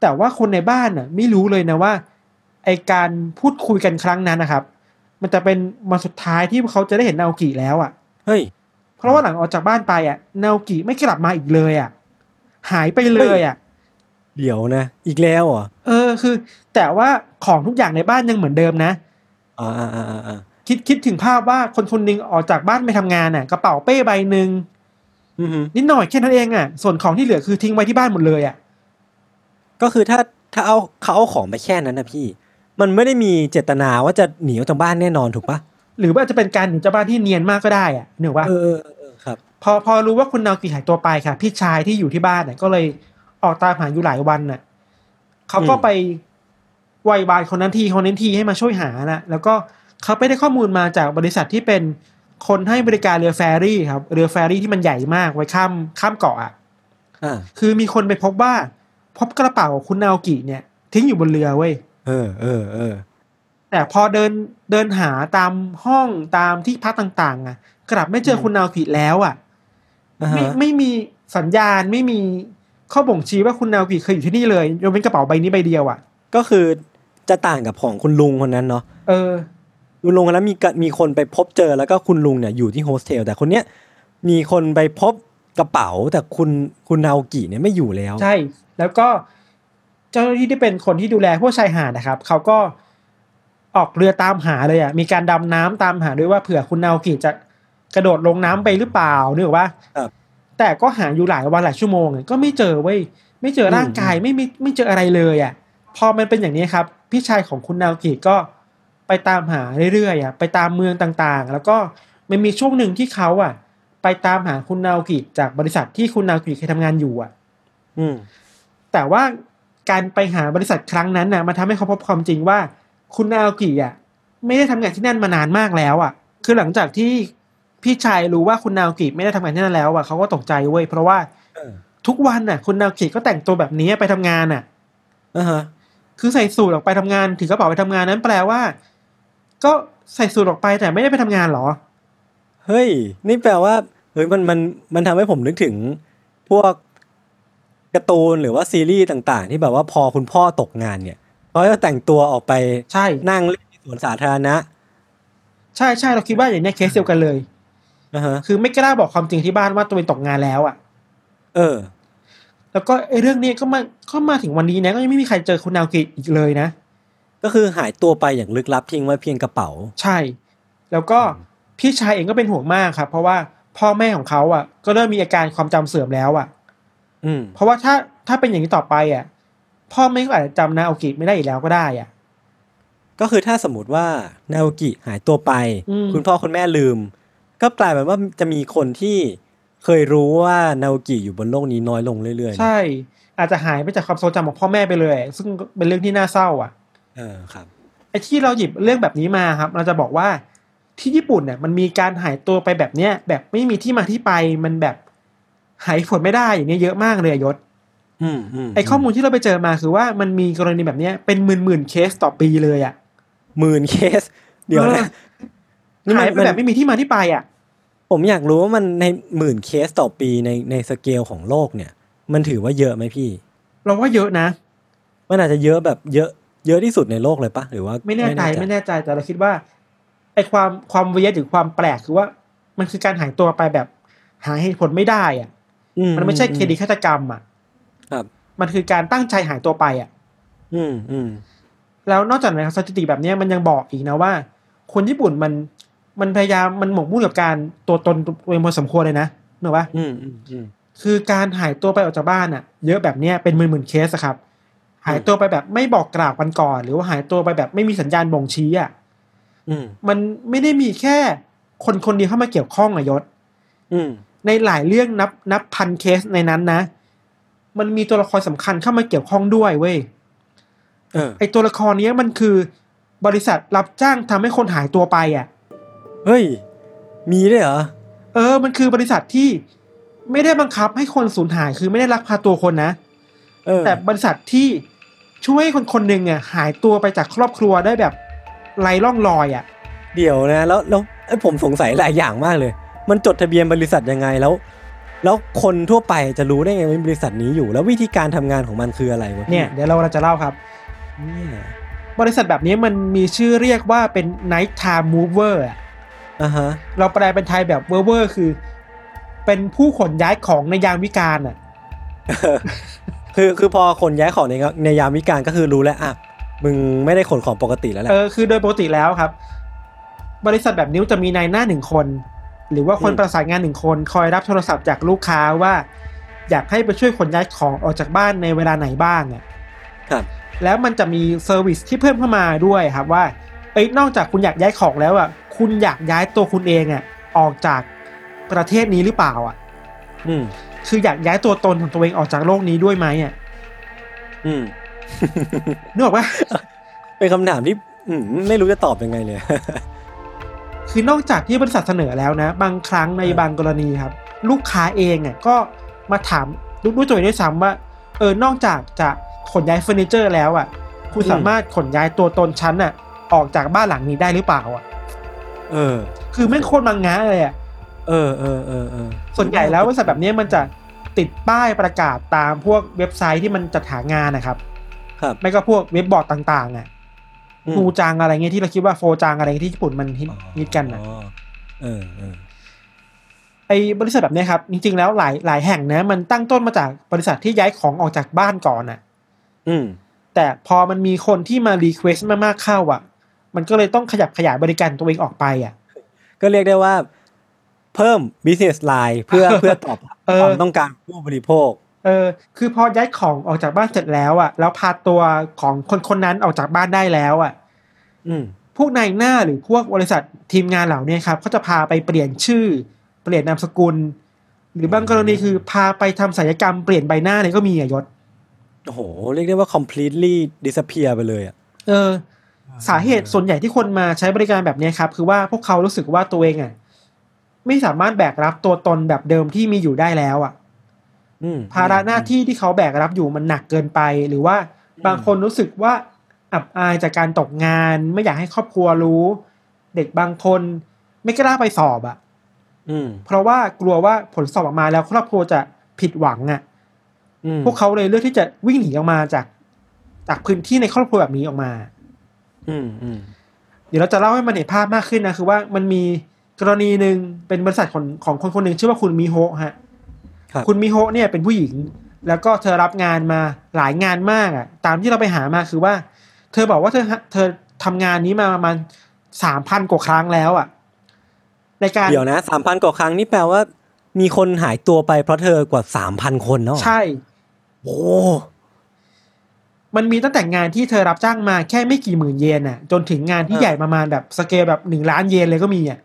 แต่ว่าคนในบ้านน่ะ ไม่รู้เลยนะว่า ไอการพูดคุยกันครั้งนั้นนะครับ มันจะเป็นวันสุดท้ายที่เขาจะได้เห็นนาโอกิแล้วอะเฮ้ยเพราะว่าหลังออกจากบ้านไปอะนาโอกิไม่กลับมาอีกเลยอะ หายไปเลยอะเดี๋ยวนะ อีกแล้วเหรอเออคือ แต่ว่าของทุกอย่างในบ้านยังเหมือนเดิมนะอ่าอ่าอ่าอ่าอ่า คิดคิดถึงภาพว่าคนคนหนึ่งออกจากบ้านไปทำงานน่ะกระเป๋าเป้ใบหนึ่งอือหือนิดหน่อยแค่นั้นเองอะ ส่วนของที่เหลือคือทิ้งไว้ที่บ้านหมดเลยอะก็คือถ้าถ้าเอาเขาเอาของไปแค่นั้นนะพี่ มันไม่ได้มีเจตนาว่าจะหนีออกจากบ้านแน่นอนถูกปะหรือว่าจะเป็นการหนีจากบ้านที่เนียนมากก็ได้อะนึกว่าเออเออเออครับ พอพอรู้ว่าคุณนาโอกิหายตัวไปค่ะ พี่ชายที่อยู่ที่บ้านน่ะก็เลยออกตามหาอยู่หลายวันน่ะเขาก็อืมไปไวยวานคนนั้นทีคนนั้นทีให้มาช่วยหานะแล้วก็ เขาไปได้ข้อมูลมาจากบริษัทที่เป็นคนให้บริการเรือแฟรี่ครับ เรือแฟรี่ที่มันใหญ่มากไว้ข้ามข้ามเกาะอะอ่าคือมีคนไปพบว่า พบกระเป๋าของคุณนาโอกิเนี่ย ทิ้งอยู่บนเรือเว้ยเออเออเออแต่พอเดินเดินหาตามห้องตามที่พักต่างๆ อะ กลับไม่เจอคุณนาโอกิแล้วอะอ่าไม่ฮะไม่มีสัญญาณไม่มีข้อบ่งชี้ว่าคุณนาโอกิเคยอยู่ที่นี่เลยยกเว้นกระเป๋าใบนี้ใบเดียวอะ ก็คือจะต่างกับของคุณลุงคนนั้นเนาะเออ คุณลุงคนนั้นมีกะมีคนไปพบเจอแล้วก็คุณลุงเนี่ยอยู่ที่โฮสเทลแต่คนเนี้ยมีคนไปพบกระเป๋าแต่คุณคุณนาโอกิเนี่ยไม่อยู่แล้ว ใช่ แล้วก็เจ้าหน้าที่ที่เป็นคนที่ดูแลพวกชายหาดนะครับเขาก็ออกเรือตามหาเลยอะมีการดำน้ำตามหาด้วยว่าเผื่อคุณนาโอกิจะกระโดดลงน้ำไปหรือเปล่านึกออกว่าครับแต่ก็หาอยู่หลายวันหลายชั่วโมงอะก็ไม่เจอเว้ยไม่เจอร่างกายไม่ไม่ไม่เจออะไรเลยอะพอมันเป็นอย่างนี้ครับ พี่ชายของคุณนาโอกิก็ ไปตามหาเรื่อยๆอะไปตามเมืองต่างๆ แล้วก็มันมีช่วงหนึ่งที่เขาอะ ไปตามหาคุณนาโอกิจากบริษัทที่คุณนาโอกิเคยทำงานอยู่อะ อืม แต่ว่าการไปหาบริษัทครั้งนั้นน่ะมันทำให้เขาพบความจริงว่า คุณนาโอกิอะ ไม่ได้ทำงานที่นั่นมานานมากแล้วอะ คือหลังจากที่พี่ชายรู้ว่าคุณนาโอกิไม่ได้ทำงานที่นั่นแล้วอะเขาก็ตกใจเว้ยเพราะว่าเออทุกวันน่ะ คุณนาโอกิก็แต่งตัวแบบนี้ไปทำงานน่ะอ่าฮะคือใส่สูทออกไปทำงานถือกระเป๋าไปทำงานนั้นแปลว่า ก็ใส่สูทออกไปแต่ไม่ได้ไปทำงานเหรอ เฮ้ย นี่แปลว่าเฮ้ยมันมันมันทำให้ผมนึกถึงพวกการ์ตูนหรือว่าซีรีส์ต่างๆ ที่แบบว่าพอคุณพ่อตกงานเนี่ยเขาจะแต่งตัวออกไปใช่นั่งเล่นที่สวนสาธารณะ ใช่ใช่เราคิดว่าอย่างเนี้ยเคสเดียวกันเลยนะฮะคือไม่กล้าบอกความจริงที่บ้านว่าตัวเองตกงานแล้วอะ เออ แล้วก็ไอ้เรื่องนี้ก็มาก็มาถึงวันนี้นะก็ยังไม่มีใครเจอคุณนาโอกิอีกเลยนะ ก็คือหายตัวไปอย่างลึกลับทิ้งไว้เพียงกระเป๋า ใช่ แล้วก็พี่ชายเองก็เป็นห่วงมากครับ เพราะว่าพ่อแม่ของเขาอะ ก็เริ่มมีอาการความจำเสื่อมแล้วอะ อืม เพราะว่าถ้าถ้าเป็นอย่างนี้ต่อไปอะ พ่อแม่ก็อาจจะจำนาโอกิไม่ได้อีกแล้วก็ได้อะ ก็คือถ้าสมมติว่านาโอกิหายตัวไปอืมคุณพ่อคุณแม่ลืม ก็กลายเป็นว่าจะมีคนที่เคยรู้ว่านาโอกิอยู่บนโลกนี้น้อยลงเรื่อยๆ ใช่ อาจจะหายไปจากความทรงจำของพ่อแม่ไปเลย ซึ่งเป็นเรื่องที่น่าเศร้า อะ เออครับไอ้ที่เราหยิบเรื่องแบบนี้มาครับ เราจะบอกว่าที่ญี่ปุ่นเนี่ยมันมีการหายตัวไปแบบเนี้ยแบบไม่มีที่มาที่ไปมันแบบหายผลไม่ได้อย่างเนี้ยเยอะมากเลยอะยศอืมอืมไอ้ข้อมูลที่เราไปเจอมาคือว่ามันมีกรณีแบบเนี้ยเป็นหมื่นหมื่นๆเคสต่อปีเลยอะหมื่นเคส เดี๋ยวนะนี่หายมันไปแบบไม่มีที่มาที่ไปอะผมอยากรู้ว่ามันในหมื่นเคสต่อปีในในสเกลของโลกเนี่ย มันถือว่าเยอะไหมพี่ เราว่าเยอะนะ มันอาจจะเยอะแบบเยอะ เยอะที่สุดในโลกเลยปะหรือว่าไม่แน่ใจไม่แน่ใจแต่เราคิดว่าไอ้ความความเวียดหรือความแปลกคือว่า มันคือการหายตัวไปแบบ หาเหตุผลไม่ได้อะมันไม่ใช่เคดีฆาตกรรมอะครับ มันคือการตั้งใจหายตัวไปอะ อืมอืมแล้วนอกจากนั้นครับสถิติแบบเนี้ยมันยังบอกอีกนะว่า คนญี่ปุ่นมันมันพยายามมันหมกมุ่นกับการตัวตนตัวเองพอสมควรเลยนะเนกอะปะอืมอืมอืมคือการหายตัวไปออกจากบ้านอะ เยอะแบบเนี้ยเป็นหมื่นๆเคสอะครับ หายตัวไปแบบไม่บอกกล่าวกันก่อน หรือว่าหายตัวไปแบบไม่มีสัญญาณบ่งชี้อะอืมมันไม่ได้มีแค่คนคนเดียวเข้ามาเกี่ยวข้องอะยศอืมในหลายเรื่องนับนับพันเคสในนั้นนะ มันมีตัวละครสำคัญเข้ามาเกี่ยวข้องด้วยเว้ยเออไอตัวละครเนี้ยมันคือบริษัทรับจ้างทำให้คนหายตัวไปอะ เฮ้ย มีด้วยเหรอ เออ มันคือบริษัทที่ไม่ได้บังคับให้คนสูญหาย คือไม่ได้ลักพาตัวคนนะเออแต่บริษัทที่ ช่วยให้คนคนหนึ่งอะหายตัวไปจากครอบครัวได้แบบไร้ร่องรอยอะ เดี๋ยวนะ แล้วแล้วไอ้ผมสงสัยหลายอย่างมากเลย มันจดทะเบียนบริษัทยังไงแล้ว แล้วคนทั่วไปจะรู้ได้ไงว่าบริษัทนี้อยู่ แล้ววิธีการทำงานของมันคืออะไรวะพี่เนี่ยเดี๋ยวเราจะเล่าครับเนี่ยบริษัทแบบนี้มันมีชื่อเรียกว่าเป็น night time mover อะอ่าฮะเราแปลเป็นไทยแบบเวอร์เวอร์คือ เป็นผู้ขนย้ายของในยามวิกาลอะ คือคือพอคนย้ายของในในยามวิกาลก็คือรู้แล้วอะมึงไม่ได้ขนของปกติแล้วแหละเออคือโดยปกติแล้วครับ บริษัทแบบนี้จะมีนายหน้าหนึ่งคน หรือว่าคนอืมประสานงานหนึ่งคน คอยรับโทรศัพท์จากลูกค้าว่า อยากให้ไปช่วยขนย้ายของออกจากบ้านในเวลาไหนบ้างอะครับแล้วมันจะมี service ที่เพิ่มเข้ามาด้วยครับว่า เอ้ยนอกจากคุณอยากย้ายของแล้วอะ คุณอยากย้ายตัวคุณเองอะออกจากประเทศนี้หรือเปล่าอะ อืม คืออยากย้ายตัวตนของตัวเองออกจากโลกนี้ด้วยไหมอะอืมนึกออกปะเป็นคำถามที่อืมไม่รู้จะตอบยังไงเลย คือนอกจากที่บริษัทเสนอแล้วนะ บางครั้งในเออบางกรณีครับ ลูกค้าเองอะก็มาถามด้วยตัวเองด้วยซ้ำว่า เออนอกจากจะขนย้ายเฟอร์นิเจอร์แล้วอะ คุณสามารถขนย้ายตัวตนชั้นอะ ออกจากบ้านหลังนี้ได้หรือเปล่าอะ เออ คือแม่งโคตรมังงะเลยอะ เออเออเออเออส่วนใหญ่แล้วบริษัทแบบนี้มันจะติดป้ายประกาศตามพวกเว็บไซต์ที่มันจัดหางานนะครับ ครับ ไม่ก็พวกเว็บบอร์ดต่างๆ อะอืม2chan อะไรเงี้ยที่เราคิดว่า4chan อะไรที่ญี่ปุ่นมันฮิตฮิตกันนะอ๋อเออเออไอ้บริษัทแบบเนี้ยครับ จริงๆแล้วหลายหลายแห่งนะ มันตั้งต้นมาจากบริษัทที่ย้ายของออกจากบ้านก่อนอะ อืม แต่พอมันมีคนที่มา request มากๆเข้าอะ มันก็เลยต้องขยับขยายบริการตัวเองออกไปอะ ก็เรียกได้ว่า เพิ่ม business line เพื่อเพื่อตอบเออความต้องการของผู้บริโภคเออคือพอย้ายของออกจากบ้านเสร็จแล้วอะแล้วพาตัวของคนคนนั้นออกจากบ้านได้แล้วอะ อืมพวกนายหน้าหรือพวกบริษัททีมงานเหล่าเนี้ครับเขาจะพาไปเปลี่ยนชื่อ เปลี่ยนนามสกุล หรือบางกรณีคือพาไปทำศัลยกรรมเปลี่ยนใบหน้าเลยก็มีอะยศโอ้โห เรียกได้ว่า completely disappear ไปเลยอะเออ สาเหตุส่วนใหญ่ที่คนมาใช้บริการแบบเนี้ยครับ คือว่าพวกเขารู้สึกว่าตัวเองอะ ไม่สามารถแบกรับตัวตนแบบเดิมที่มีอยู่ได้แล้วอะอืมภาระหน้าที่ที่เขาแบกรับอยู่มันหนักเกินไป หรือว่าบางคนรู้สึกว่าอับอายจากการตกงาน ไม่อยากให้ครอบครัวรู้ เด็กบางคนไม่กล้าไปสอบอะอืมเพราะว่ากลัวว่าผลสอบออกมาแล้วครอบครัวจะผิดหวังอะอืมพวกเขาเลยเลือกที่จะวิ่งหนีออกมาจากจากพื้นที่ในครอบครัวแบบนี้ออกมา อืมอืมเดี๋ยวเราจะเล่าให้มันเห็นภาพมากขึ้นนะคือว่ามันมี กรณีหนึ่งเป็นบริษัทของของคนคนหนึ่งชื่อว่าคุณมิโฮะฮะครับคุณมิโฮะเนี่ยเป็นผู้หญิง แล้วก็เธอรับงานมาหลายงานมากอะ ตามที่เราไปหามาคือว่า เธอบอกว่าเธอเธอทำงานนี้มาประมาณสามพันกว่าครั้งแล้วอะ ในการเดี๋ยวนะสามพันกว่าครั้งนี่แปลว่า มีคนหายตัวไปเพราะเธอกว่าสามพันคนเนาะใช่โอ้มันมีตั้งแต่งานที่เธอรับจ้างมาแค่ไม่กี่หมื่นเยนน่ะ จนถึงงานที่ใหญ่ประมาณแบบสเกลแบบหนึ่งล้านเยนเลยก็มีอะ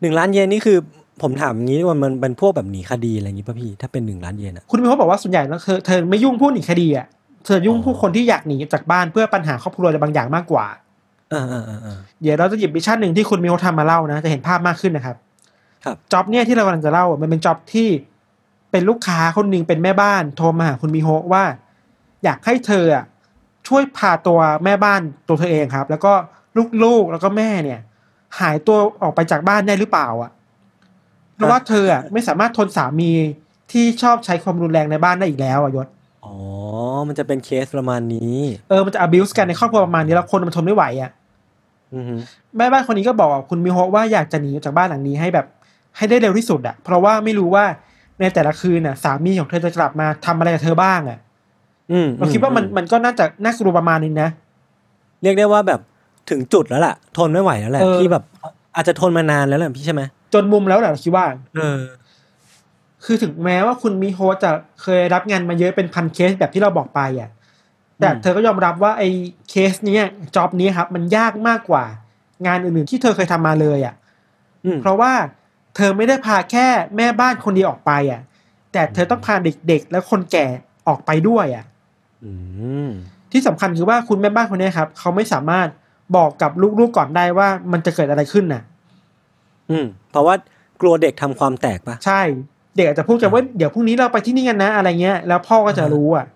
หนึ่งล้านเยนนี่คือผมถามอย่างนี้ว่ามันเป็นพวกแบบหนีคดีอะไรอย่างนี้ป่ะพี่ถ้าเป็นหนึ่งล้านเยนอะคุณมิโฮะบอกว่าส่วนใหญ่แล้วเธอเธอไม่ยุ่งพวกหนีคดีอะเธอยุ่งอ๋อพวกคนที่อยากหนีจากบ้านเพื่อปัญหาครอบครัวอะไรบางอย่างมากกว่าอ่าอ่าอ่าอ่าเดี๋ยวเราจะหยิบวิชั่นหนึ่งที่คุณมิโฮะทำมาเล่านะ จะเห็นภาพมากขึ้นนะครับ ครับจ็อบเนี่ยที่เรากำลังจะเล่าอะมันเป็นจ็อบที่เป็นลูกค้าคนหนึ่งเป็นแม่บ้าน โทรมาหาคุณมิโฮะว่า อยากให้เธออะช่วยพาตัวแม่บ้านตัวเธอเองครับ แล้วก็ลูกๆแล้วก็แม่เนี่ย หายตัวออกไปจากบ้านได้หรือเปล่าอะเพราะว่าเธออะไม่สามารถทนสามีที่ชอบใช้ความรุนแรงในบ้านได้อีกแล้วอะยศอ๋อ มันจะเป็นเคสประมาณนี้ เออ มันจะ abuse กันในครอบครัวประมาณนี้แล้วคนมันทนไม่ไหวอะอือฮึแม่บ้านคนนี้ก็บอกกับคุณมิโฮะว่าอยากจะหนีออกจากบ้านหลังนี้ให้แบบ ให้ได้เร็วที่สุดอะเพราะว่าไม่รู้ว่าในแต่ละคืนน่ะ สามีของเธอจะกลับมาทำอะไรกับเธอบ้างอะอืมเราคิดว่ามันมันก็น่าจะน่ากลัวประมาณนึงนะ เรียกได้ว่าแบบ ถึงจุดแล้วล่ะ ทนไม่ไหวแล้วแหละเออพี่แบบอาจจะทนมานานแล้วแหละพี่ใช่ไหมจนมุมแล้วแหละเราคิดว่าเออ คือถึงแม้ว่าคุณมิโฮะจะเคยรับงานมาเยอะเป็นพันเคสแบบที่เราบอกไปอะ แต่อืมเธอก็ยอมรับว่าไอ้เคสเนี้ยจ็อบนี้ครับ มันยากมากกว่า งานอื่นๆที่เธอเคยทำมาเลยอะอืมเพราะว่าเธอไม่ได้พาแค่แม่บ้านคนเดียวออกไปอะ แต่เธอต้องพาเด็กๆ และคนแก่ออกไปด้วยอะอืมที่สำคัญคือว่าคุณแม่บ้านคนเนี้ยครับ เขาไม่สามารถ บอกกับลูกๆก่อนได้ว่ามันจะเกิดอะไรขึ้นน่ะ อืม เพราะว่ากลัวเด็กทำความแตกปะใช่ เด็กอาจจะพูดกันว่าเดี๋ยวพรุ่งนี้เราไปที่นี่กันนะ อะไรเงี้ย แล้วพ่อก็จะรู้อะ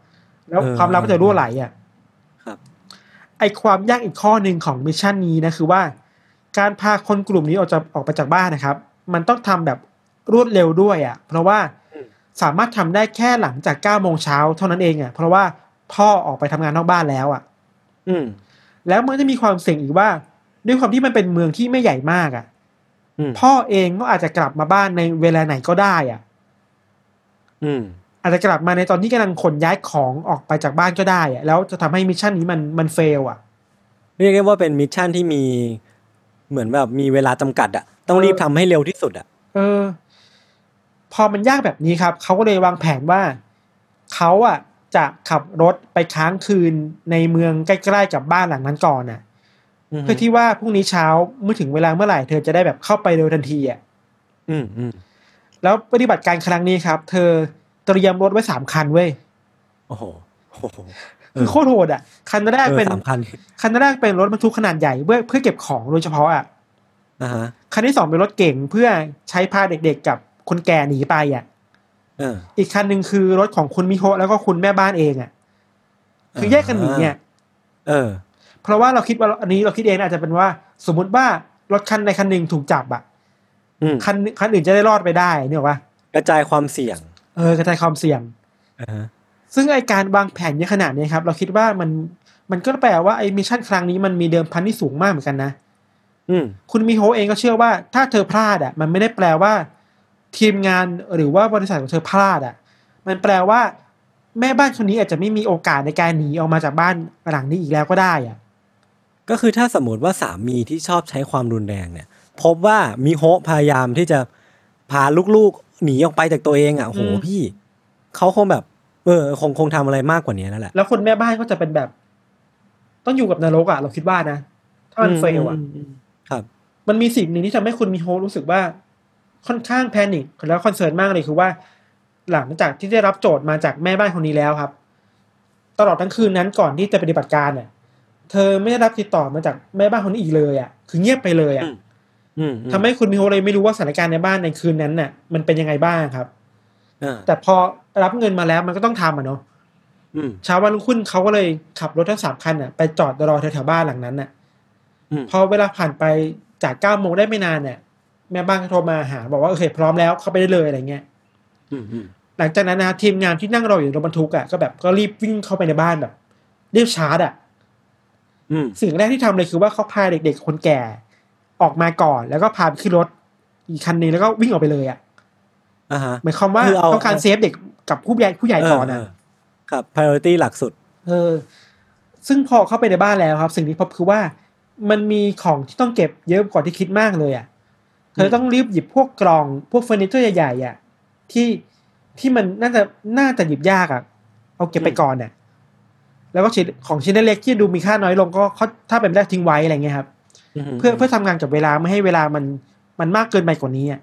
แล้วเออความลับก็จะรั่วไหลอะครับ ไอความยากอีกข้อหนึ่งของมิชชั่นนี้นะคือว่า การพาคนกลุ่มนี้ออกจากออกไปจากบ้านนะครับ มันต้องทำแบบรวดเร็วด้วยอะ เพราะว่าสามารถทำได้แค่หลังจากเก้าโมงเช้าเท่านั้นเองอะ เพราะว่าพ่อออกไปทำงานนอกบ้านแล้วอะ อืม แล้วมันจะมีความเสี่ยงอีกว่า ด้วยความที่มันเป็นเมืองที่ไม่ใหญ่มากอะอืมพ่อเองก็อาจจะกลับมาบ้านในเวลาไหนก็ได้อะอืมอาจจะกลับมาในตอนที่กำลังขนย้ายของออกไปจากบ้านก็ได้อะแล้วจะทำให้ mission นี้มันมัน fail อะเรียกได้ว่าเป็น mission ที่มีเหมือนแบบมีเวลาจำกัดอะต้องรีบทำให้เร็วที่สุดอะเออ พอมันยากแบบนี้ครับ เขาก็เลยวางแผนว่าเขาอะ จะขับรถไปค้างคืนในเมืองใกล้ๆกับบ้านหลังนั้นก่อนน่ะอืมเพื่อที่ว่าพรุ่งนี้เช้าเมื่อถึงเวลาเมื่อไหร่เธอจะได้แบบเข้าไปเร็วทันทีอะอืมอืมแล้วปฏิบัติการครั้งนี้ครับ เธอเตรียมรถไว้สามคันเว้ยโอ้โหโอ้โหคือโคตรโหดอะคันแรกเออเป็นสามคันคันแรกเป็นรถบรรทุกขนาดใหญ่เพื่อเพื่อเก็บของโดยเฉพาะอะอ่าฮะคันที่สองเป็นรถเก่งเพื่อใช้พาเด็กๆกับคนแก่หนีไปอะเอออีกคันหนึ่งคือรถของคุณมิโฮะแล้วก็คุณแม่บ้านเองอะ คือแยกกันหนีเนี่ย เออ เพราะว่าเราคิดว่าอันนี้เราคิดเองอาจจะเป็นว่า สมมุติว่ารถคันใดคันหนึ่งถูกจับอะอืมคันคันอื่นจะได้รอดไปได้เนี่ยหรอกปะกระจายความเสี่ยง เออกระจายความเสี่ยงอ่าฮะซึ่งไอการวางแผนเยอะขนาดนี้ครับ เราคิดว่ามันมันก็แปลว่าไอมิชชั่นครั้งนี้มันมีเดิมพันที่สูงมากเหมือนกันนะอืมคุณมิโฮะเองก็เชื่อว่าถ้าเธอพลาดอะ มันไม่ได้แปลว่า ทีมงานหรือว่าบริษัทของเธอพลาดอะ มันแปลว่า แม่บ้านคนนี้อาจจะไม่มีโอกาสในการหนีออกมาจากบ้านหลังนี้อีกแล้วก็ได้อะ ก็คือถ้าสมมติว่าสามีที่ชอบใช้ความรุนแรงเนี่ย พบว่ามิโฮะพยายามที่จะพาลูกๆหนีออกไปจากตัวเองอะโอ้โหอืมพี่เขาคงแบบ เออ คงคงทำอะไรมากกว่านี้นั่นแหละแล้วคนแม่บ้านก็จะเป็นแบบ ต้องอยู่กับนรกอะเราคิดว่านะถ้ามัน fail อะมมครับ มันมีสิ่งหนึ่งที่ทำให้คุณมิโฮะรู้สึกว่า ค่อนข้าง panic แล้ว concern มากเลยคือว่า หลังจากที่ได้รับโจทย์มาจากแม่บ้านคนนี้แล้วครับ ตลอดทั้งคืนนั้นก่อนที่จะปฏิบัติการเนี่ยเธอไม่ได้รับติดต่อมาจากแม่บ้านคนนี้อีกเลยอะ คือเงียบไปเลยอะอืมอืมอืมทำให้คุณมิโฮะเลยไม่รู้ว่าสถานการณ์ในบ้านในคืนนั้นน่ะ มันเป็นยังไงบ้างครับอ่าแต่พอรับเงินมาแล้วมันก็ต้องทำอะเนาะอืมเช้าวันรุ่งขึ้นเขาก็เลยขับรถทั้งสามคันน่ะไปจอดรอแถวๆบ้านหลังนั้นน่ะอืมพอเวลาผ่านไปจากเก้าโมงได้ไม่นานเนี่ย แม่บ้านก็โทรมาหา บอกว่าโอเคพร้อมแล้วเข้าไปได้เลยอะไรเงี้ยอืมอืมหลังจากนั้นนะทีมงานที่นั่งรออยู่ในรถบรรทุกอะก็แบบก็รีบวิ่งเข้าไปในบ้านแบบรีบชาร์จอะอืมสิ่งแรกที่ทำเลยคือว่าเขาพาเด็กๆคนแก่ ออกมาก่อน แล้วก็พาไปขึ้นรถอีกคันนึงแล้วก็วิ่งออกไปเลยอะอ่าฮะหมายความว่าคือเอาต้องการเซฟเด็กกับผู้ใหญ่ผู้ใหญ่ก่อนเออะอเออครับ priority หลักสุด เออ ซึ่งพอเข้าไปในบ้านแล้วครับ สิ่งที่พบคือว่ามันมีของที่ต้องเก็บเยอะกว่าที่คิดมากเลยอะ เธอต้องรีบหยิบพวกกล่องพวกเฟอร์นิเจอร์ใหญ่ๆอะที่ที่มันน่าจะน่าจะหยิบยากอะ เอาเก็บไปก่อนเนี่ยแล้วก็ชิ้นของชิ้นเล็กๆที่ดูมีค่าน้อยลงก็เขาถ้าเป็นไปได้ทิ้งไว้อะไรเงี้ยครับ เพื่อเพื่อทำงานกับเวลาไม่ให้เวลามันมันมากเกินไปกว่านี้อะ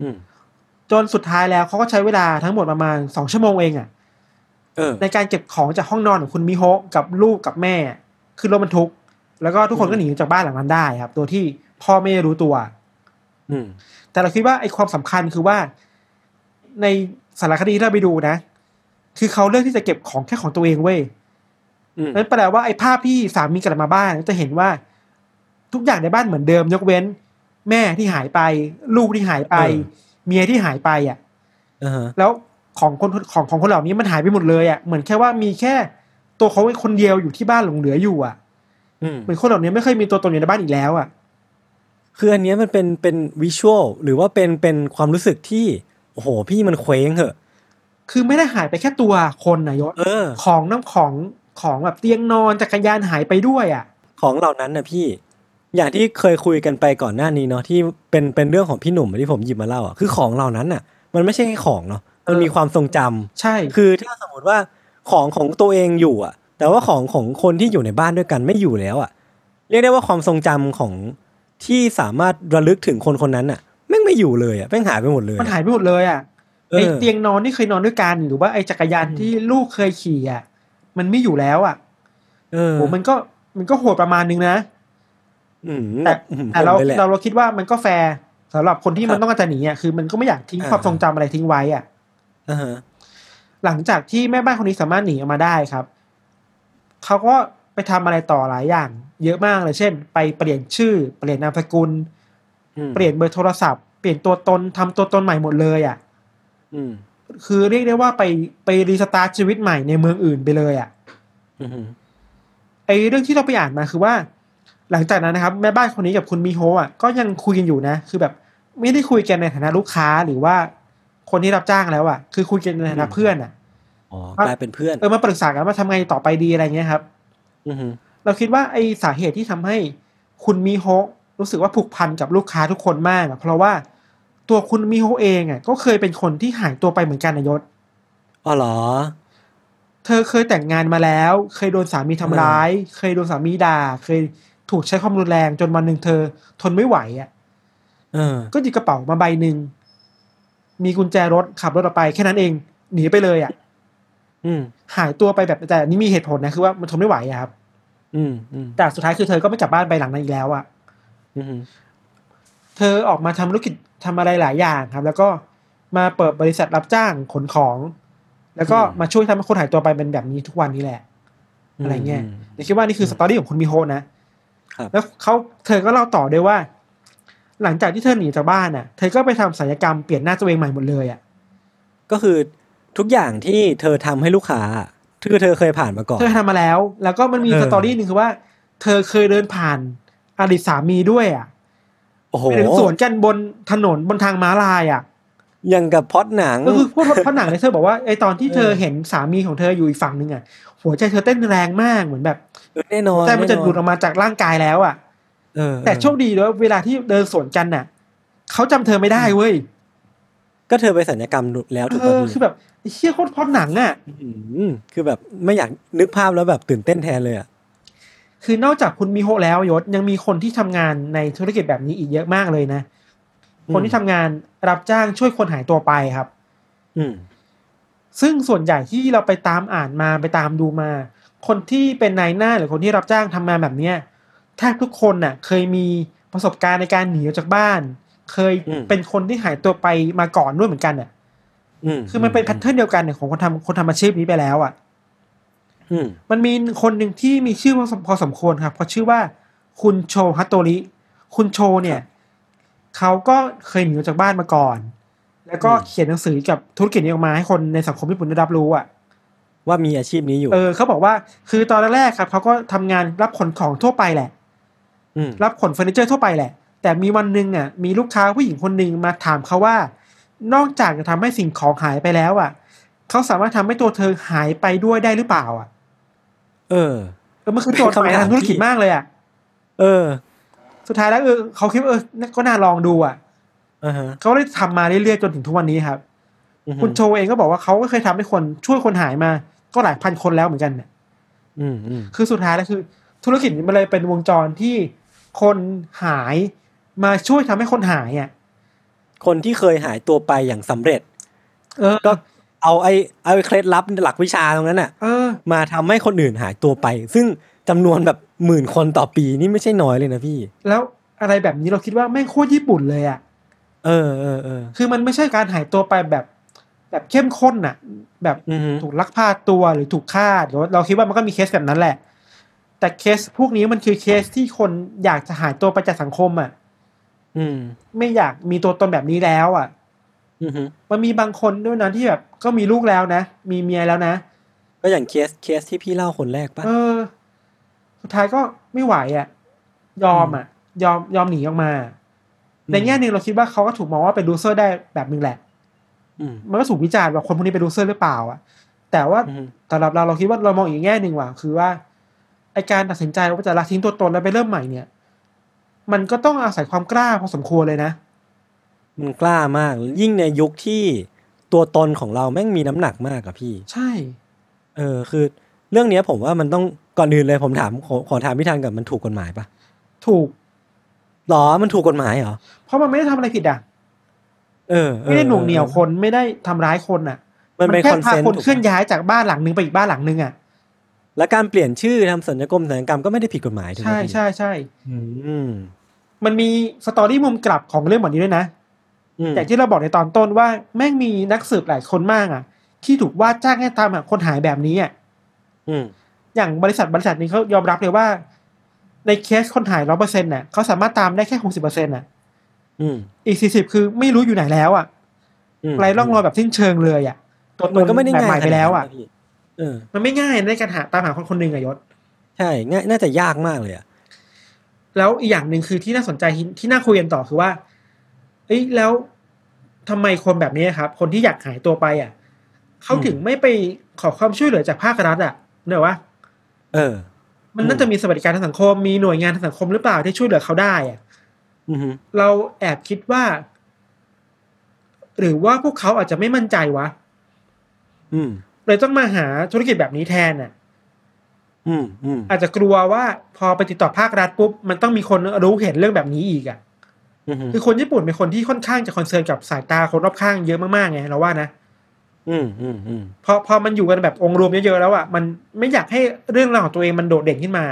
อืมจนสุดท้ายแล้วเขาก็ใช้เวลาทั้งหมดประมาณสองชั่วโมงเองอะเออในการเก็บของจากห้องนอนของคุณมิโฮะกับลูกกับแม่ขึ้นรถบรรทุก แล้วก็ทุกคนก็หนีจากบ้านหลังนั้นได้ครับโดยที่พ่อไม่รู้ตัวอืม แต่เราคิดว่าไอ้ความสำคัญคือว่า ในสารคดีที่เราไปดูนะ คือเขาเลือกที่จะเก็บของแค่ของตัวเองเว้ยอืมนั่นแปลว่าไอ้ภาพที่สามีกลับมาบ้านจะเห็นว่า ทุกอย่างในบ้านเหมือนเดิม ยกเว้น แม่ที่หายไป ลูกที่หายไป เมียที่หายไปอะอ่าฮะแล้วของคนของของคนเหล่านี้มันหายไปหมดเลยอะเหมือนแค่ว่ามีแค่ตัวเขาคนเดียวอยู่ที่บ้านหลงเหลืออยู่อะอืมเหมือนคนเหล่านี้ไม่เคยมีตัวตนอยู่ในบ้านอีกแล้วอะ คืออันเนี้ยมันเป็นเป็นวิชวลหรือว่าเป็นเป็นความรู้สึกที่โอ้โห พี่มันเคว้งเหอะ คือไม่ได้หายไปแค่ตัวคนนะยศเออ ของน้ำของของแบบเตียงนอนจักรยานหายไปด้วยอะ ของเหล่านั้นนะพี่ อย่างที่เคยคุยกันไปก่อนหน้านี้เนาะที่เป็นเป็นเรื่องของพี่หนุ่มที่ผมหยิบมาเล่าอะคือของเหล่านั้นน่ะ มันไม่ใช่แค่ของเนาะมันมีความทรงจำใช่ คือถ้าสมมติว่าของของตัวเองอยู่อะ แต่ว่าของของคนที่อยู่ในบ้านด้วยกันไม่อยู่แล้วอะ เรียกได้ว่าความทรงจำของ ที่สามารถระลึกถึงคนคนนั้นอะแม่งไม่อยู่เลยอะแม่งหายไปหมดเลย มันหายไปหมดเลยอะเออไอเตียงนอนที่เคยนอนด้วยกันหรือว่าไอจักรยานที่ลูกเคยขี่อะมันไม่อยู่แล้วอะเออโหมันก็มันก็โหดประมาณนึงนะอืมแต่อืมแต่เราผมลยแหละเราเราคิดว่ามันก็แฟร์สำหรับคนที่ครับมันต้องการจะหนีอะคือมันก็ไม่อยากทิ้งอ่าความทรงจำอะไรทิ้งไว้อะอ่าฮะหลังจากที่แม่บ้านคนนี้สามารถหนีออกมาได้ครับเขาก็ ไปทำอะไรต่อหลายอย่าง เยอะมากเลยเช่น ไปเปลี่ยนชื่อ เปลี่ยนนามสกุลอืมเปลี่ยนเบอร์โทรศัพท์ เปลี่ยนตัวตนทำตัวตนใหม่หมดเลยอะอืมคือเรียกได้ว่าไปไปรีสตาร์ทชีวิตใหม่ในเมืองอื่นไปเลยอะอืมไอเรื่องที่เราไปอ่านมาคือว่า หลังจากนั้นนะครับ แม่บ้านคนนี้กับคุณมิโฮะอะก็ยังคุยกันอยู่นะ คือแบบไม่ได้คุยกันในฐานะลูกค้าหรือว่าคนที่รับจ้างแล้วอะ คือคุยกันในฐานะเพื่อนอะอ๋อกลายเป็นเพื่อนเออมาปรึกษากันว่าทำไงต่อไปดีอะไรเงี้ยครับอืม เราคิดว่าไอสาเหตุที่ทำให้คุณมิโฮะรู้สึกว่าผูกพันกับลูกค้าทุกคนมากอะเพราะว่าตัวคุณมิโฮะเองอะก็เคยเป็นคนที่หายตัวไปเหมือนกันนายศอ๋อเหรอ เธอเคยแต่งงานมาแล้ว เคยโดนสามีทำร้าย เคยโดนสามีด่า เคยถูกใช้ความรุนแรงจนวันหนึ่งเธอทนไม่ไหวอะเออก็หยิบกระเป๋ามาใบหนึ่งมีกุญแจรถขับรถออกไป แค่นั้นเอง หนีไปเลยอะ อืม หายตัวไปแบบแต่อันนี่มีเหตุผลนะคือว่ามันทนไม่ไหวอะครับอืมอืมแต่สุดท้ายคือเธอก็ไม่กลับบ้านไปหลังนั้นอีกแล้วอะอืมเธอออกมาทำธุรกิจทำอะไรหลายอย่างครับ แล้วก็มาเปิดบริษัทรับจ้างขนของ แล้วก็มาช่วยทำให้คนหายตัวไปเป็นแบบนี้ทุกวันนี้แหละ อะไรเงี้ยเดี๋ยวคิดว่านี่คือสตอรี่ของคุณมิโฮะนะครับแล้วเขาเธอก็เล่าต่อด้วยว่า หลังจากที่เธอหนีจากบ้านน่ะ เธอก็ไปทำศัลยกรรมเปลี่ยนหน้าตัวเองใหม่หมดเลยอะก็คือ ทุกอย่างที่เธอทำให้ลูกค้าคือเธอเคยผ่านมาก่อน เธอทำมาแล้ว แล้วก็มันมีเออสตอรี่หนึ่งคือว่า เธอเคยเดินผ่านอดีตสามีด้วยอะโอ้โหไปถึงสวนกันบนถนนบนทางม้าลายอะอย่างกับพล็อดหนังก็คือพวกพระหนังเนี่ยเธอบอกว่าไอตอนที่เธอเออเห็นสามีของเธออยู่อีกฝั่งหนึ่งอะหัวใจเธอเต้นแรงมากเหมือนแบบเออแน่นอนใจมันจะแอหลุดออกมาจากร่างกายแล้วอะเออแต่โชคดีด้วยเวลาที่เดินสวนกันน่ะเขาจำเธอไม่ได้เว้ย ก็เธอไปสัญญกรรมแล้วถูกเอป่ะอพี่คือแบบไอ้เชี่ยโคตรพล็อดหนังอะมคือแบบไม่อยากนึกภาพแล้วแบบตื่นเต้นแทนเลยอะคือนอกจากคุณมิโฮะแล้วยศยังมีคนที่ทำงานในธุรกิจแบบนี้อีกเยอะมากเลยนะ คนที่ทำงานรับจ้างช่วยคนหายตัวไปครับ อืม ซึ่งส่วนใหญ่ที่เราไปตามอ่านมาไปตามดูมา คนที่เป็นนายหน้าหรือคนที่รับจ้างทำงานแบบเนี้ยแทบทุกคนน่ะ เคยมีประสบการณ์ในการหนีออกจากบ้าน เคยอืมเป็นคนที่หายตัวไปมาก่อนด้วยเหมือนกันน่ะอืมคือมันเป็นแพทเทิร์นเดียวกันเนี่ยของคนทำคนทำอาชีพนี้ไปแล้วอะอืมมันมีคนหนึ่งที่มีชื่อพอสมพอสมควรครับเขาชื่อว่าคุณโชฮัตโตริคุณโชเนี่ยเขาก็เคยหนีออกจากบ้านมาก่อน แล้วก็เขียนหนังสือกับธุรกิจนี้ออกมาให้คนในสังคมญี่ปุ่นได้รับรู้อะว่ามีอาชีพนี้อยู่ เออเขาบอกว่า คือตอนแรกๆครับเขาก็ทำงานรับขนของทั่วไปแหละอืมรับขนเฟอร์นิเจอร์ทั่วไปแหละ แต่มีวันหนึ่งอะมีลูกค้าผู้หญิงคนหนึ่งมาถามเขาว่า นอกจากจะทำให้สิ่งของหายไปแล้วอะเขาสามารถทำให้ตัวเธอหายไปด้วยได้หรือเปล่า อะ เออเออมันคือโจทย์ใหม่ทางธุรกิจมากเลยอะ เออ สุดท้ายแล้วเออเขาคิดว่าเออก็น่าลองดูอะอ่าฮะเขาเลยทำมาเรื่อยๆจนถึงทุกวันนี้ครับอือฮึคุณโชเองก็บอกว่าเขาก็เคยทำให้คนช่วยคนหายมา ก็หลายพันคนแล้วเหมือนกันเนี่ยอืมอืมคือสุดท้ายแล้วคือ ธุรกิจนี้มันเลยเป็นวงจรที่คนหาย มาช่วยทำให้คนหายอะคนที่เคยหายตัวไปอย่างสำเร็จ เออ ก็เอาไอ้เอาไอ้เคล็ดลับหลักวิชาตรงนั้นน่ะเออมาทำให้คนอื่นหายตัวไป ซึ่งจำนวนแบบหมื่นคนต่อปีนี่ไม่ใช่น้อยเลยนะพี่ แล้วอะไรแบบนี้เราคิดว่าแม่งโคตรญี่ปุ่นเลยอะเออเออเออคือมันไม่ใช่การหายตัวไปแบบ แบบเข้มข้นน่ะ แบบอือฮึถูกลักพาตัวหรือถูกฆ่าหรือว่าเราคิดว่ามันก็มีเคสแบบนั้นแหละ แต่เคสพวกนี้มันคือเคสที่คนอยากจะหายตัวไปจากสังคมอะ อืม ไม่อยากมีตัวตนแบบนี้แล้ว อะอือฮึมันมีบางคนด้วยนะที่แบบ ก็มีลูกแล้วนะ มีเมียแล้วนะ ก็อย่างเคสเคสที่พี่เล่าคนแรกปะเออ สุดท้ายก็ไม่ไหวอะ ยอมอะ ยอมยอมหนีออกมา ในแง่หนึ่งเราคิดว่าเขาก็ถูกมองว่าเป็น loser ได้แบบหนึ่งแหละอืมมันก็ถูกวิจารณ์ว่าคนพวกนี้เป็น loser หรือเปล่า อะ แต่ว่าอืมสำหรับเราเราคิดว่าเรามองอีกแง่หนึ่งว่า คือว่าไอการตัดสินใจว่าจะละทิ้งตัวตนแล้วไปเริ่มใหม่เนี่ย มันก็ต้องอาศัยความกล้าพอสมควรเลยนะ มันกล้ามาก ยิ่งในยุคที่ตัวตนของเราแม่งมีน้ำหนักมากอะพี่ ใช่ เออคือ เรื่องเนี้ยผมว่ามันต้องก่อนอื่นเลยผมถามขอขอถามพี่ธันกับมันถูกกฎหมายปะถูกหรอมันถูกกฎหมายเหรอ เพราะมันไม่ได้ทำอะไรผิดอะเออเออไม่ได้หน่วงเหนี่ยวคนไม่ได้ทำร้ายคนอะมันเป็นแค่คอนพาเซนต์คนถูกเคลื่อนปะย้ายจากบ้านหลังหนึ่งไปอีกบ้านหลังหนึ่งอะ และการเปลี่ยนชื่อทำสัญญกรรมสัญญกรรมก็ไม่ได้ผิดกฎหมายถูกไหมใช่พี่ใช่ใช่อืมมันมีสตอรี่มุมกลับของเรื่องแบบนี้ด้วยนะอืมอย่างที่เราบอกในตอนต้นว่าแม่งมีนักสืบหลายคนมากอะ ที่ถูกว่าจ้างให้ตามหาคนหายแบบนี้อะอืมอย่างบริษัทบริษัทนี้เขายอมรับเลยว่า ในเคสคนหายร้อเปอร์เซ็นต์น่ะเขาสามารถตามได้แค่หกสิบเปอร์เซ็นต์น่ะอืมอีกสี่สิบคือไม่รู้อยู่ไหนแล้วอะอืมไรร่องรอยแบบสิ้นเชิงเลยอะตัวตมันนก็ไม่ได้แบบง่ายใหม่ไปแล้วอะ ขนาดนั้นนพี่เออมันไม่ง่ายในการหาตามหาคนคนหนึ่งอะยศ ใช่ง่ายน่าจะยากมากเลยอะแล้วอีกอย่างหนึ่งคือที่น่าสนใจที่ที่น่าคุยกันต่อคือว่า เอ้ยแล้วทำไมคนแบบนี้ครับ คนที่อยากหายตัวไปอะเขาถึงไม่ไปขอความช่วยเหลือจากภาครัฐอะเนอะวะเออ มันน่าจะมีสวัสดิการทางสังคมมีหน่วยงานทางสังคมหรือเปล่าที่ช่วยเหลือเขาได้อะอือฮึเราแอบคิดว่า หรือว่าพวกเขาอาจจะไม่มั่นใจวะอืม เลยต้องมาหาธุรกิจแบบนี้แทนอะอืมอืมอาจจะกลัวว่าพอไปติดต่อภาครัฐปุ๊บมันต้องมีคนรู้เห็นเรื่องแบบนี้อีกอะอือฮึคือคนญี่ปุ่นเป็นคนที่ค่อนข้างจะคอนเซิร์นกับสายตาคนรอบข้างเยอะมากๆไงเราว่านะอืมอืมอืมพอพอมันอยู่กันแบบองค์รวมเยอะๆแล้วอะมันไม่อยากให้เรื่องราวของตัวเองมันโดดเด่นขึ้นมา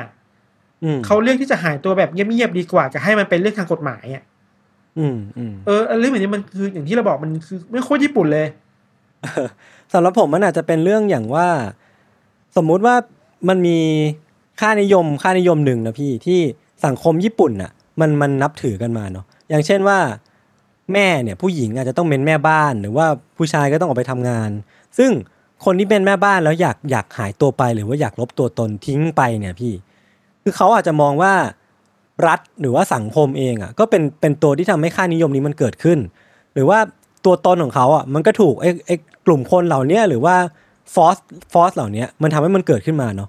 อืมเขาเลือกที่จะหายตัวแบบเงียบๆดีกว่าจะให้มันเป็นเรื่องทางกฎหมายอะอืมอืมเออเรื่องแบบนี้มันคืออย่างที่เราบอกมันคือไม่โคตรญี่ปุ่นเลย สำหรับผมมันอาจจะเป็นเรื่องอย่างว่า สมมุติว่ามันมีค่านิยมค่านิยมหนึ่งนะพี่ที่สังคมญี่ปุ่นน่ะ มันมันนับถือกันมาเนาะอย่างเช่นว่า แม่เนี่ยผู้หญิงอาจจะต้องเป็นแม่บ้าน หรือว่าผู้ชายก็ต้องออกไปทำงาน ซึ่งคนที่เป็นแม่บ้านแล้วอยากอยากหายตัวไปหรือว่าอยากลบตัวตนทิ้งไปเนี่ยพี่ คือเขาอาจจะมองว่ารัฐหรือว่าสังคมเองอะก็เป็นเป็นตัวที่ทำให้ค่านิยมนี้มันเกิดขึ้น หรือว่าตัวตนของเขาอะมันก็ถูกไอ้ไอ้ก ลุ่มคนเหล่าเนี้ยหรือว่าฟอสฟอสเหล่าเนี้ยมันทำให้มันเกิดขึ้นมาเนาะ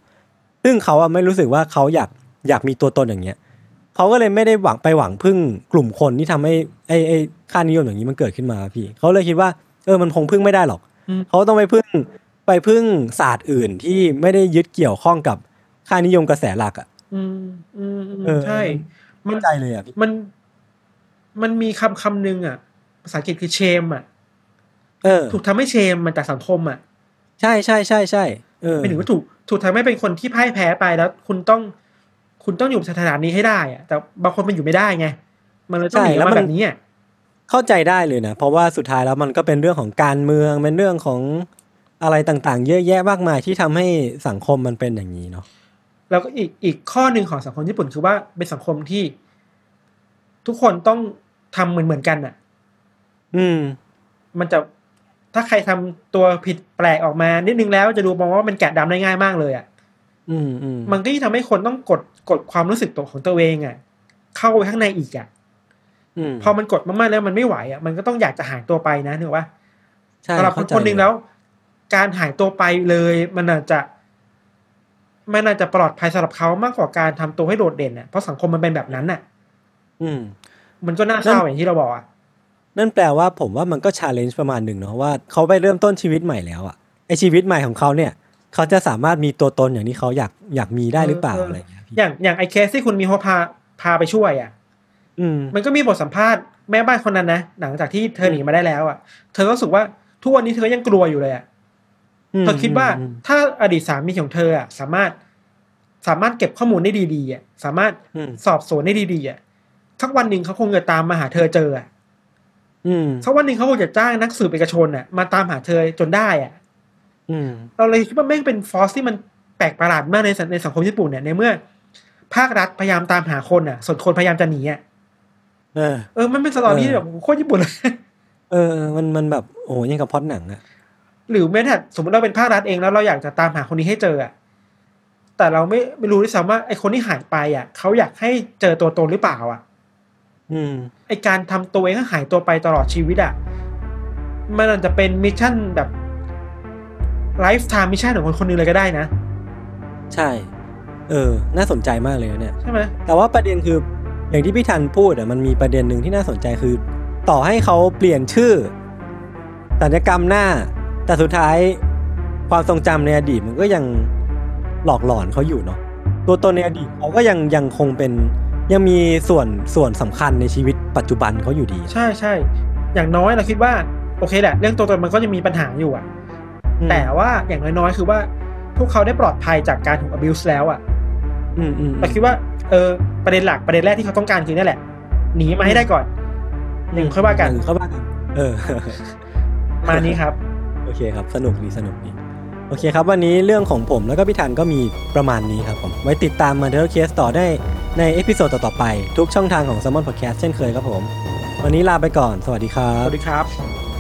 ซึ่งเขาอะไม่รู้สึกว่าเขาอยากอยากมีตัวตนอย่างเงี้ยเขาก็เลยไม่ได้หวังไปหวังพึ่งกลุ่มคนที่ทำให้ไอ้ไอ้ค่านิยมอย่างนี้มันเกิดขึ้นมาพี่ เขาเลยคิดว่าเออมันคงพึ่งไม่ได้หรอกอืมเขาต้องไปพึ่งไปพึ่งศาสตร์อื่นที่ไม่ได้ยึดเกี่ยวข้องกับค่านิยมกระแสหลักอะอืมอืมอืมเออใช่มันเข้าใจเลยอะพี่มันมันมีคำคำหนึ่งอะภาษาอังกฤษคือเชมอะ เออ ถูกทำให้เชมมาจากสังคมอะ ใช่ใช่ใช่ใช่เออเป็นถึงว่าถูกถูกทำให้เป็นคนที่พ่ายแพ้ไปแล้ว คุณต้อง คุณต้องอยู่สถานะนี้ให้ได้อะแต่บางคนมันอยู่ไม่ได้ไงมันเลยต้องหนีมาแบบนี้อะเข้าใจได้เลยนะเพราะว่าสุดท้ายแล้วมันก็เป็นเรื่องของการเมืองเป็นเรื่องของอะไรต่างๆ เยอะแยะมากมายที่ทำให้สังคมมันเป็นอย่างนี้เนาะแล้วก็อีกอีกข้อหนึ่งของสังคมญี่ปุ่นคือว่าเป็นสังคมที่ ทุกคนต้องทำเหมือนเหมือนกันอะ อืม มันจะ ถ้าใครทำตัวผิดแปลกออกมา นิดนึงแล้วจะดูมองว่ามันแกะดำได้ง่ายมากเลยอะอืมอืมมันก็ยิ่งทำให้คนต้องกดกดความรู้สึกตัวของตัวเองอะ เข้าไปข้างในอีกอะอืมพอมันกดมากๆแล้วมันไม่ไหวอะมันก็ต้องอยากจะหายตัวไปนะนึกว่าใช่สำหรับคนเข้าใจคนหนึ่งแล้ว การหายตัวไปเลย มันอาจจะมันอาจจะปลอดภัยสำหรับเขามากกว่าการทำตัวให้โดดเด่นอะเพราะสังคมมันเป็นแบบนั้นอะ อืม มันก็น่าเศร้าอย่างที่เราบอกอะ นั่นแปลว่าผมว่ามันก็ challenge ประมาณหนึ่งเนาะว่าเขาไปเริ่มต้นชีวิตใหม่แล้วอะไอชีวิตใหม่ของเขาเนี่ยเขาจะสามารถมีตัวตนอย่างที่เขาอยากอยากมีได้หรือเปล่าเออเออออะไรอย่างเงี้ยพี่อย่างอย่างไอ้เคสที่คุณมิโฮะเขาพาพาไปช่วยอะอืมมันก็มีบทสัมภาษณ์แม่บ้านคนนั้นนะหลังจากที่เธอหนีมาได้แล้วอะ เธอก็รู้สึกว่าทุกวันนี้เธอยังกลัวอยู่เลยอะเธอคิดว่าอืมถ้าอดีตสามีของเธออะสามารถสามารถเก็บข้อมูลได้ดีๆอะสามารถอืมสอบสวนได้ดีๆอะสักวันหนึ่งเขาคงจะตามมาหาเธอเจออะอืม สักวันหนึ่งเขาคงจะจ้างนักสืบเอกชนอะมาตามหาเธอจนได้อะอืมเราเลยคิดว่าแม่งเป็นฟอร์สที่มันแปลกประหลาดมากในสังในสังคมญี่ปุ่นเนี่ยในเมื่อ ภาครัฐพยายามตามหาคนอะ ส่วนคนพยายามจะหนีอะเออ เออ มันเป็นสตอรี่ที่แบบโคตรญี่ปุ่นเลยเออ มันมันแบบโอ้ยังกับพล็อดหนังอะหรือแม้แต่สมมติเราเป็นภาครัฐเองแล้วเราอยากจะตามหาคนนี้ให้เจออะแต่เราไม่ไม่รู้ด้วยซ้ำว่าไอ้คนที่หายไปอะเขาอยากให้เจอตัวตนหรือเปล่าอะอืม ไอการทำตัวเองให้หายตัวไปตลอดชีวิตอะ มันอาจจะเป็น mission แบบ lifetime mission ของคนคนหนึ่งเลยก็ได้นะ ใช่ เออ น่าสนใจมากเลยนะเนี่ย ใช่ไหมแต่ว่าประเด็นคืออย่างที่พี่ธัญพูดอะมันมีประเด็นหนึ่งที่น่าสนใจคือ ต่อให้เขาเปลี่ยนชื่อสัญญกรรมหน้า แต่สุดท้ายความทรงจำในอดีตมันก็ยังหลอกหลอนเขาอยู่เนาะตัวตนในอดีตเขาก็ยังยังคงเป็น ยังมีส่วนส่วนสำคัญในชีวิตปัจจุบันเขาอยู่ดี ใช่ใช่อย่างน้อยเราคิดว่าโอเคแหละเรื่องตัวตนมันก็ยังมีปัญหาอยู่อะอืมแต่ว่าอย่างน้อยๆคือว่า พวกเขาได้ปลอดภัยจากการถูก abuse แล้วอะ อืมอืมเราคิดว่าเออประเด็นหลักประเด็นแรกที่เขาต้องการคือนั่นแหละหนีมาให้ได้ก่อนหนึ่งค่อยว่ากันหงค่อยว่ากันเออ มานี้ครับ โอเคครับ สนุกดีสนุกดี โอเคครับ วันนี้เรื่องของผมแล้วก็พี่ธัญก็มีประมาณนี้ครับผม ไว้ติดตาม Untitled Case ต่อได้ใน episode ต่อๆไป ทุกช่องทางของ Salmon Podcast เช่นเคยครับผม วันนี้ลาไปก่อน สวัสดีครับ สวัสดีครับ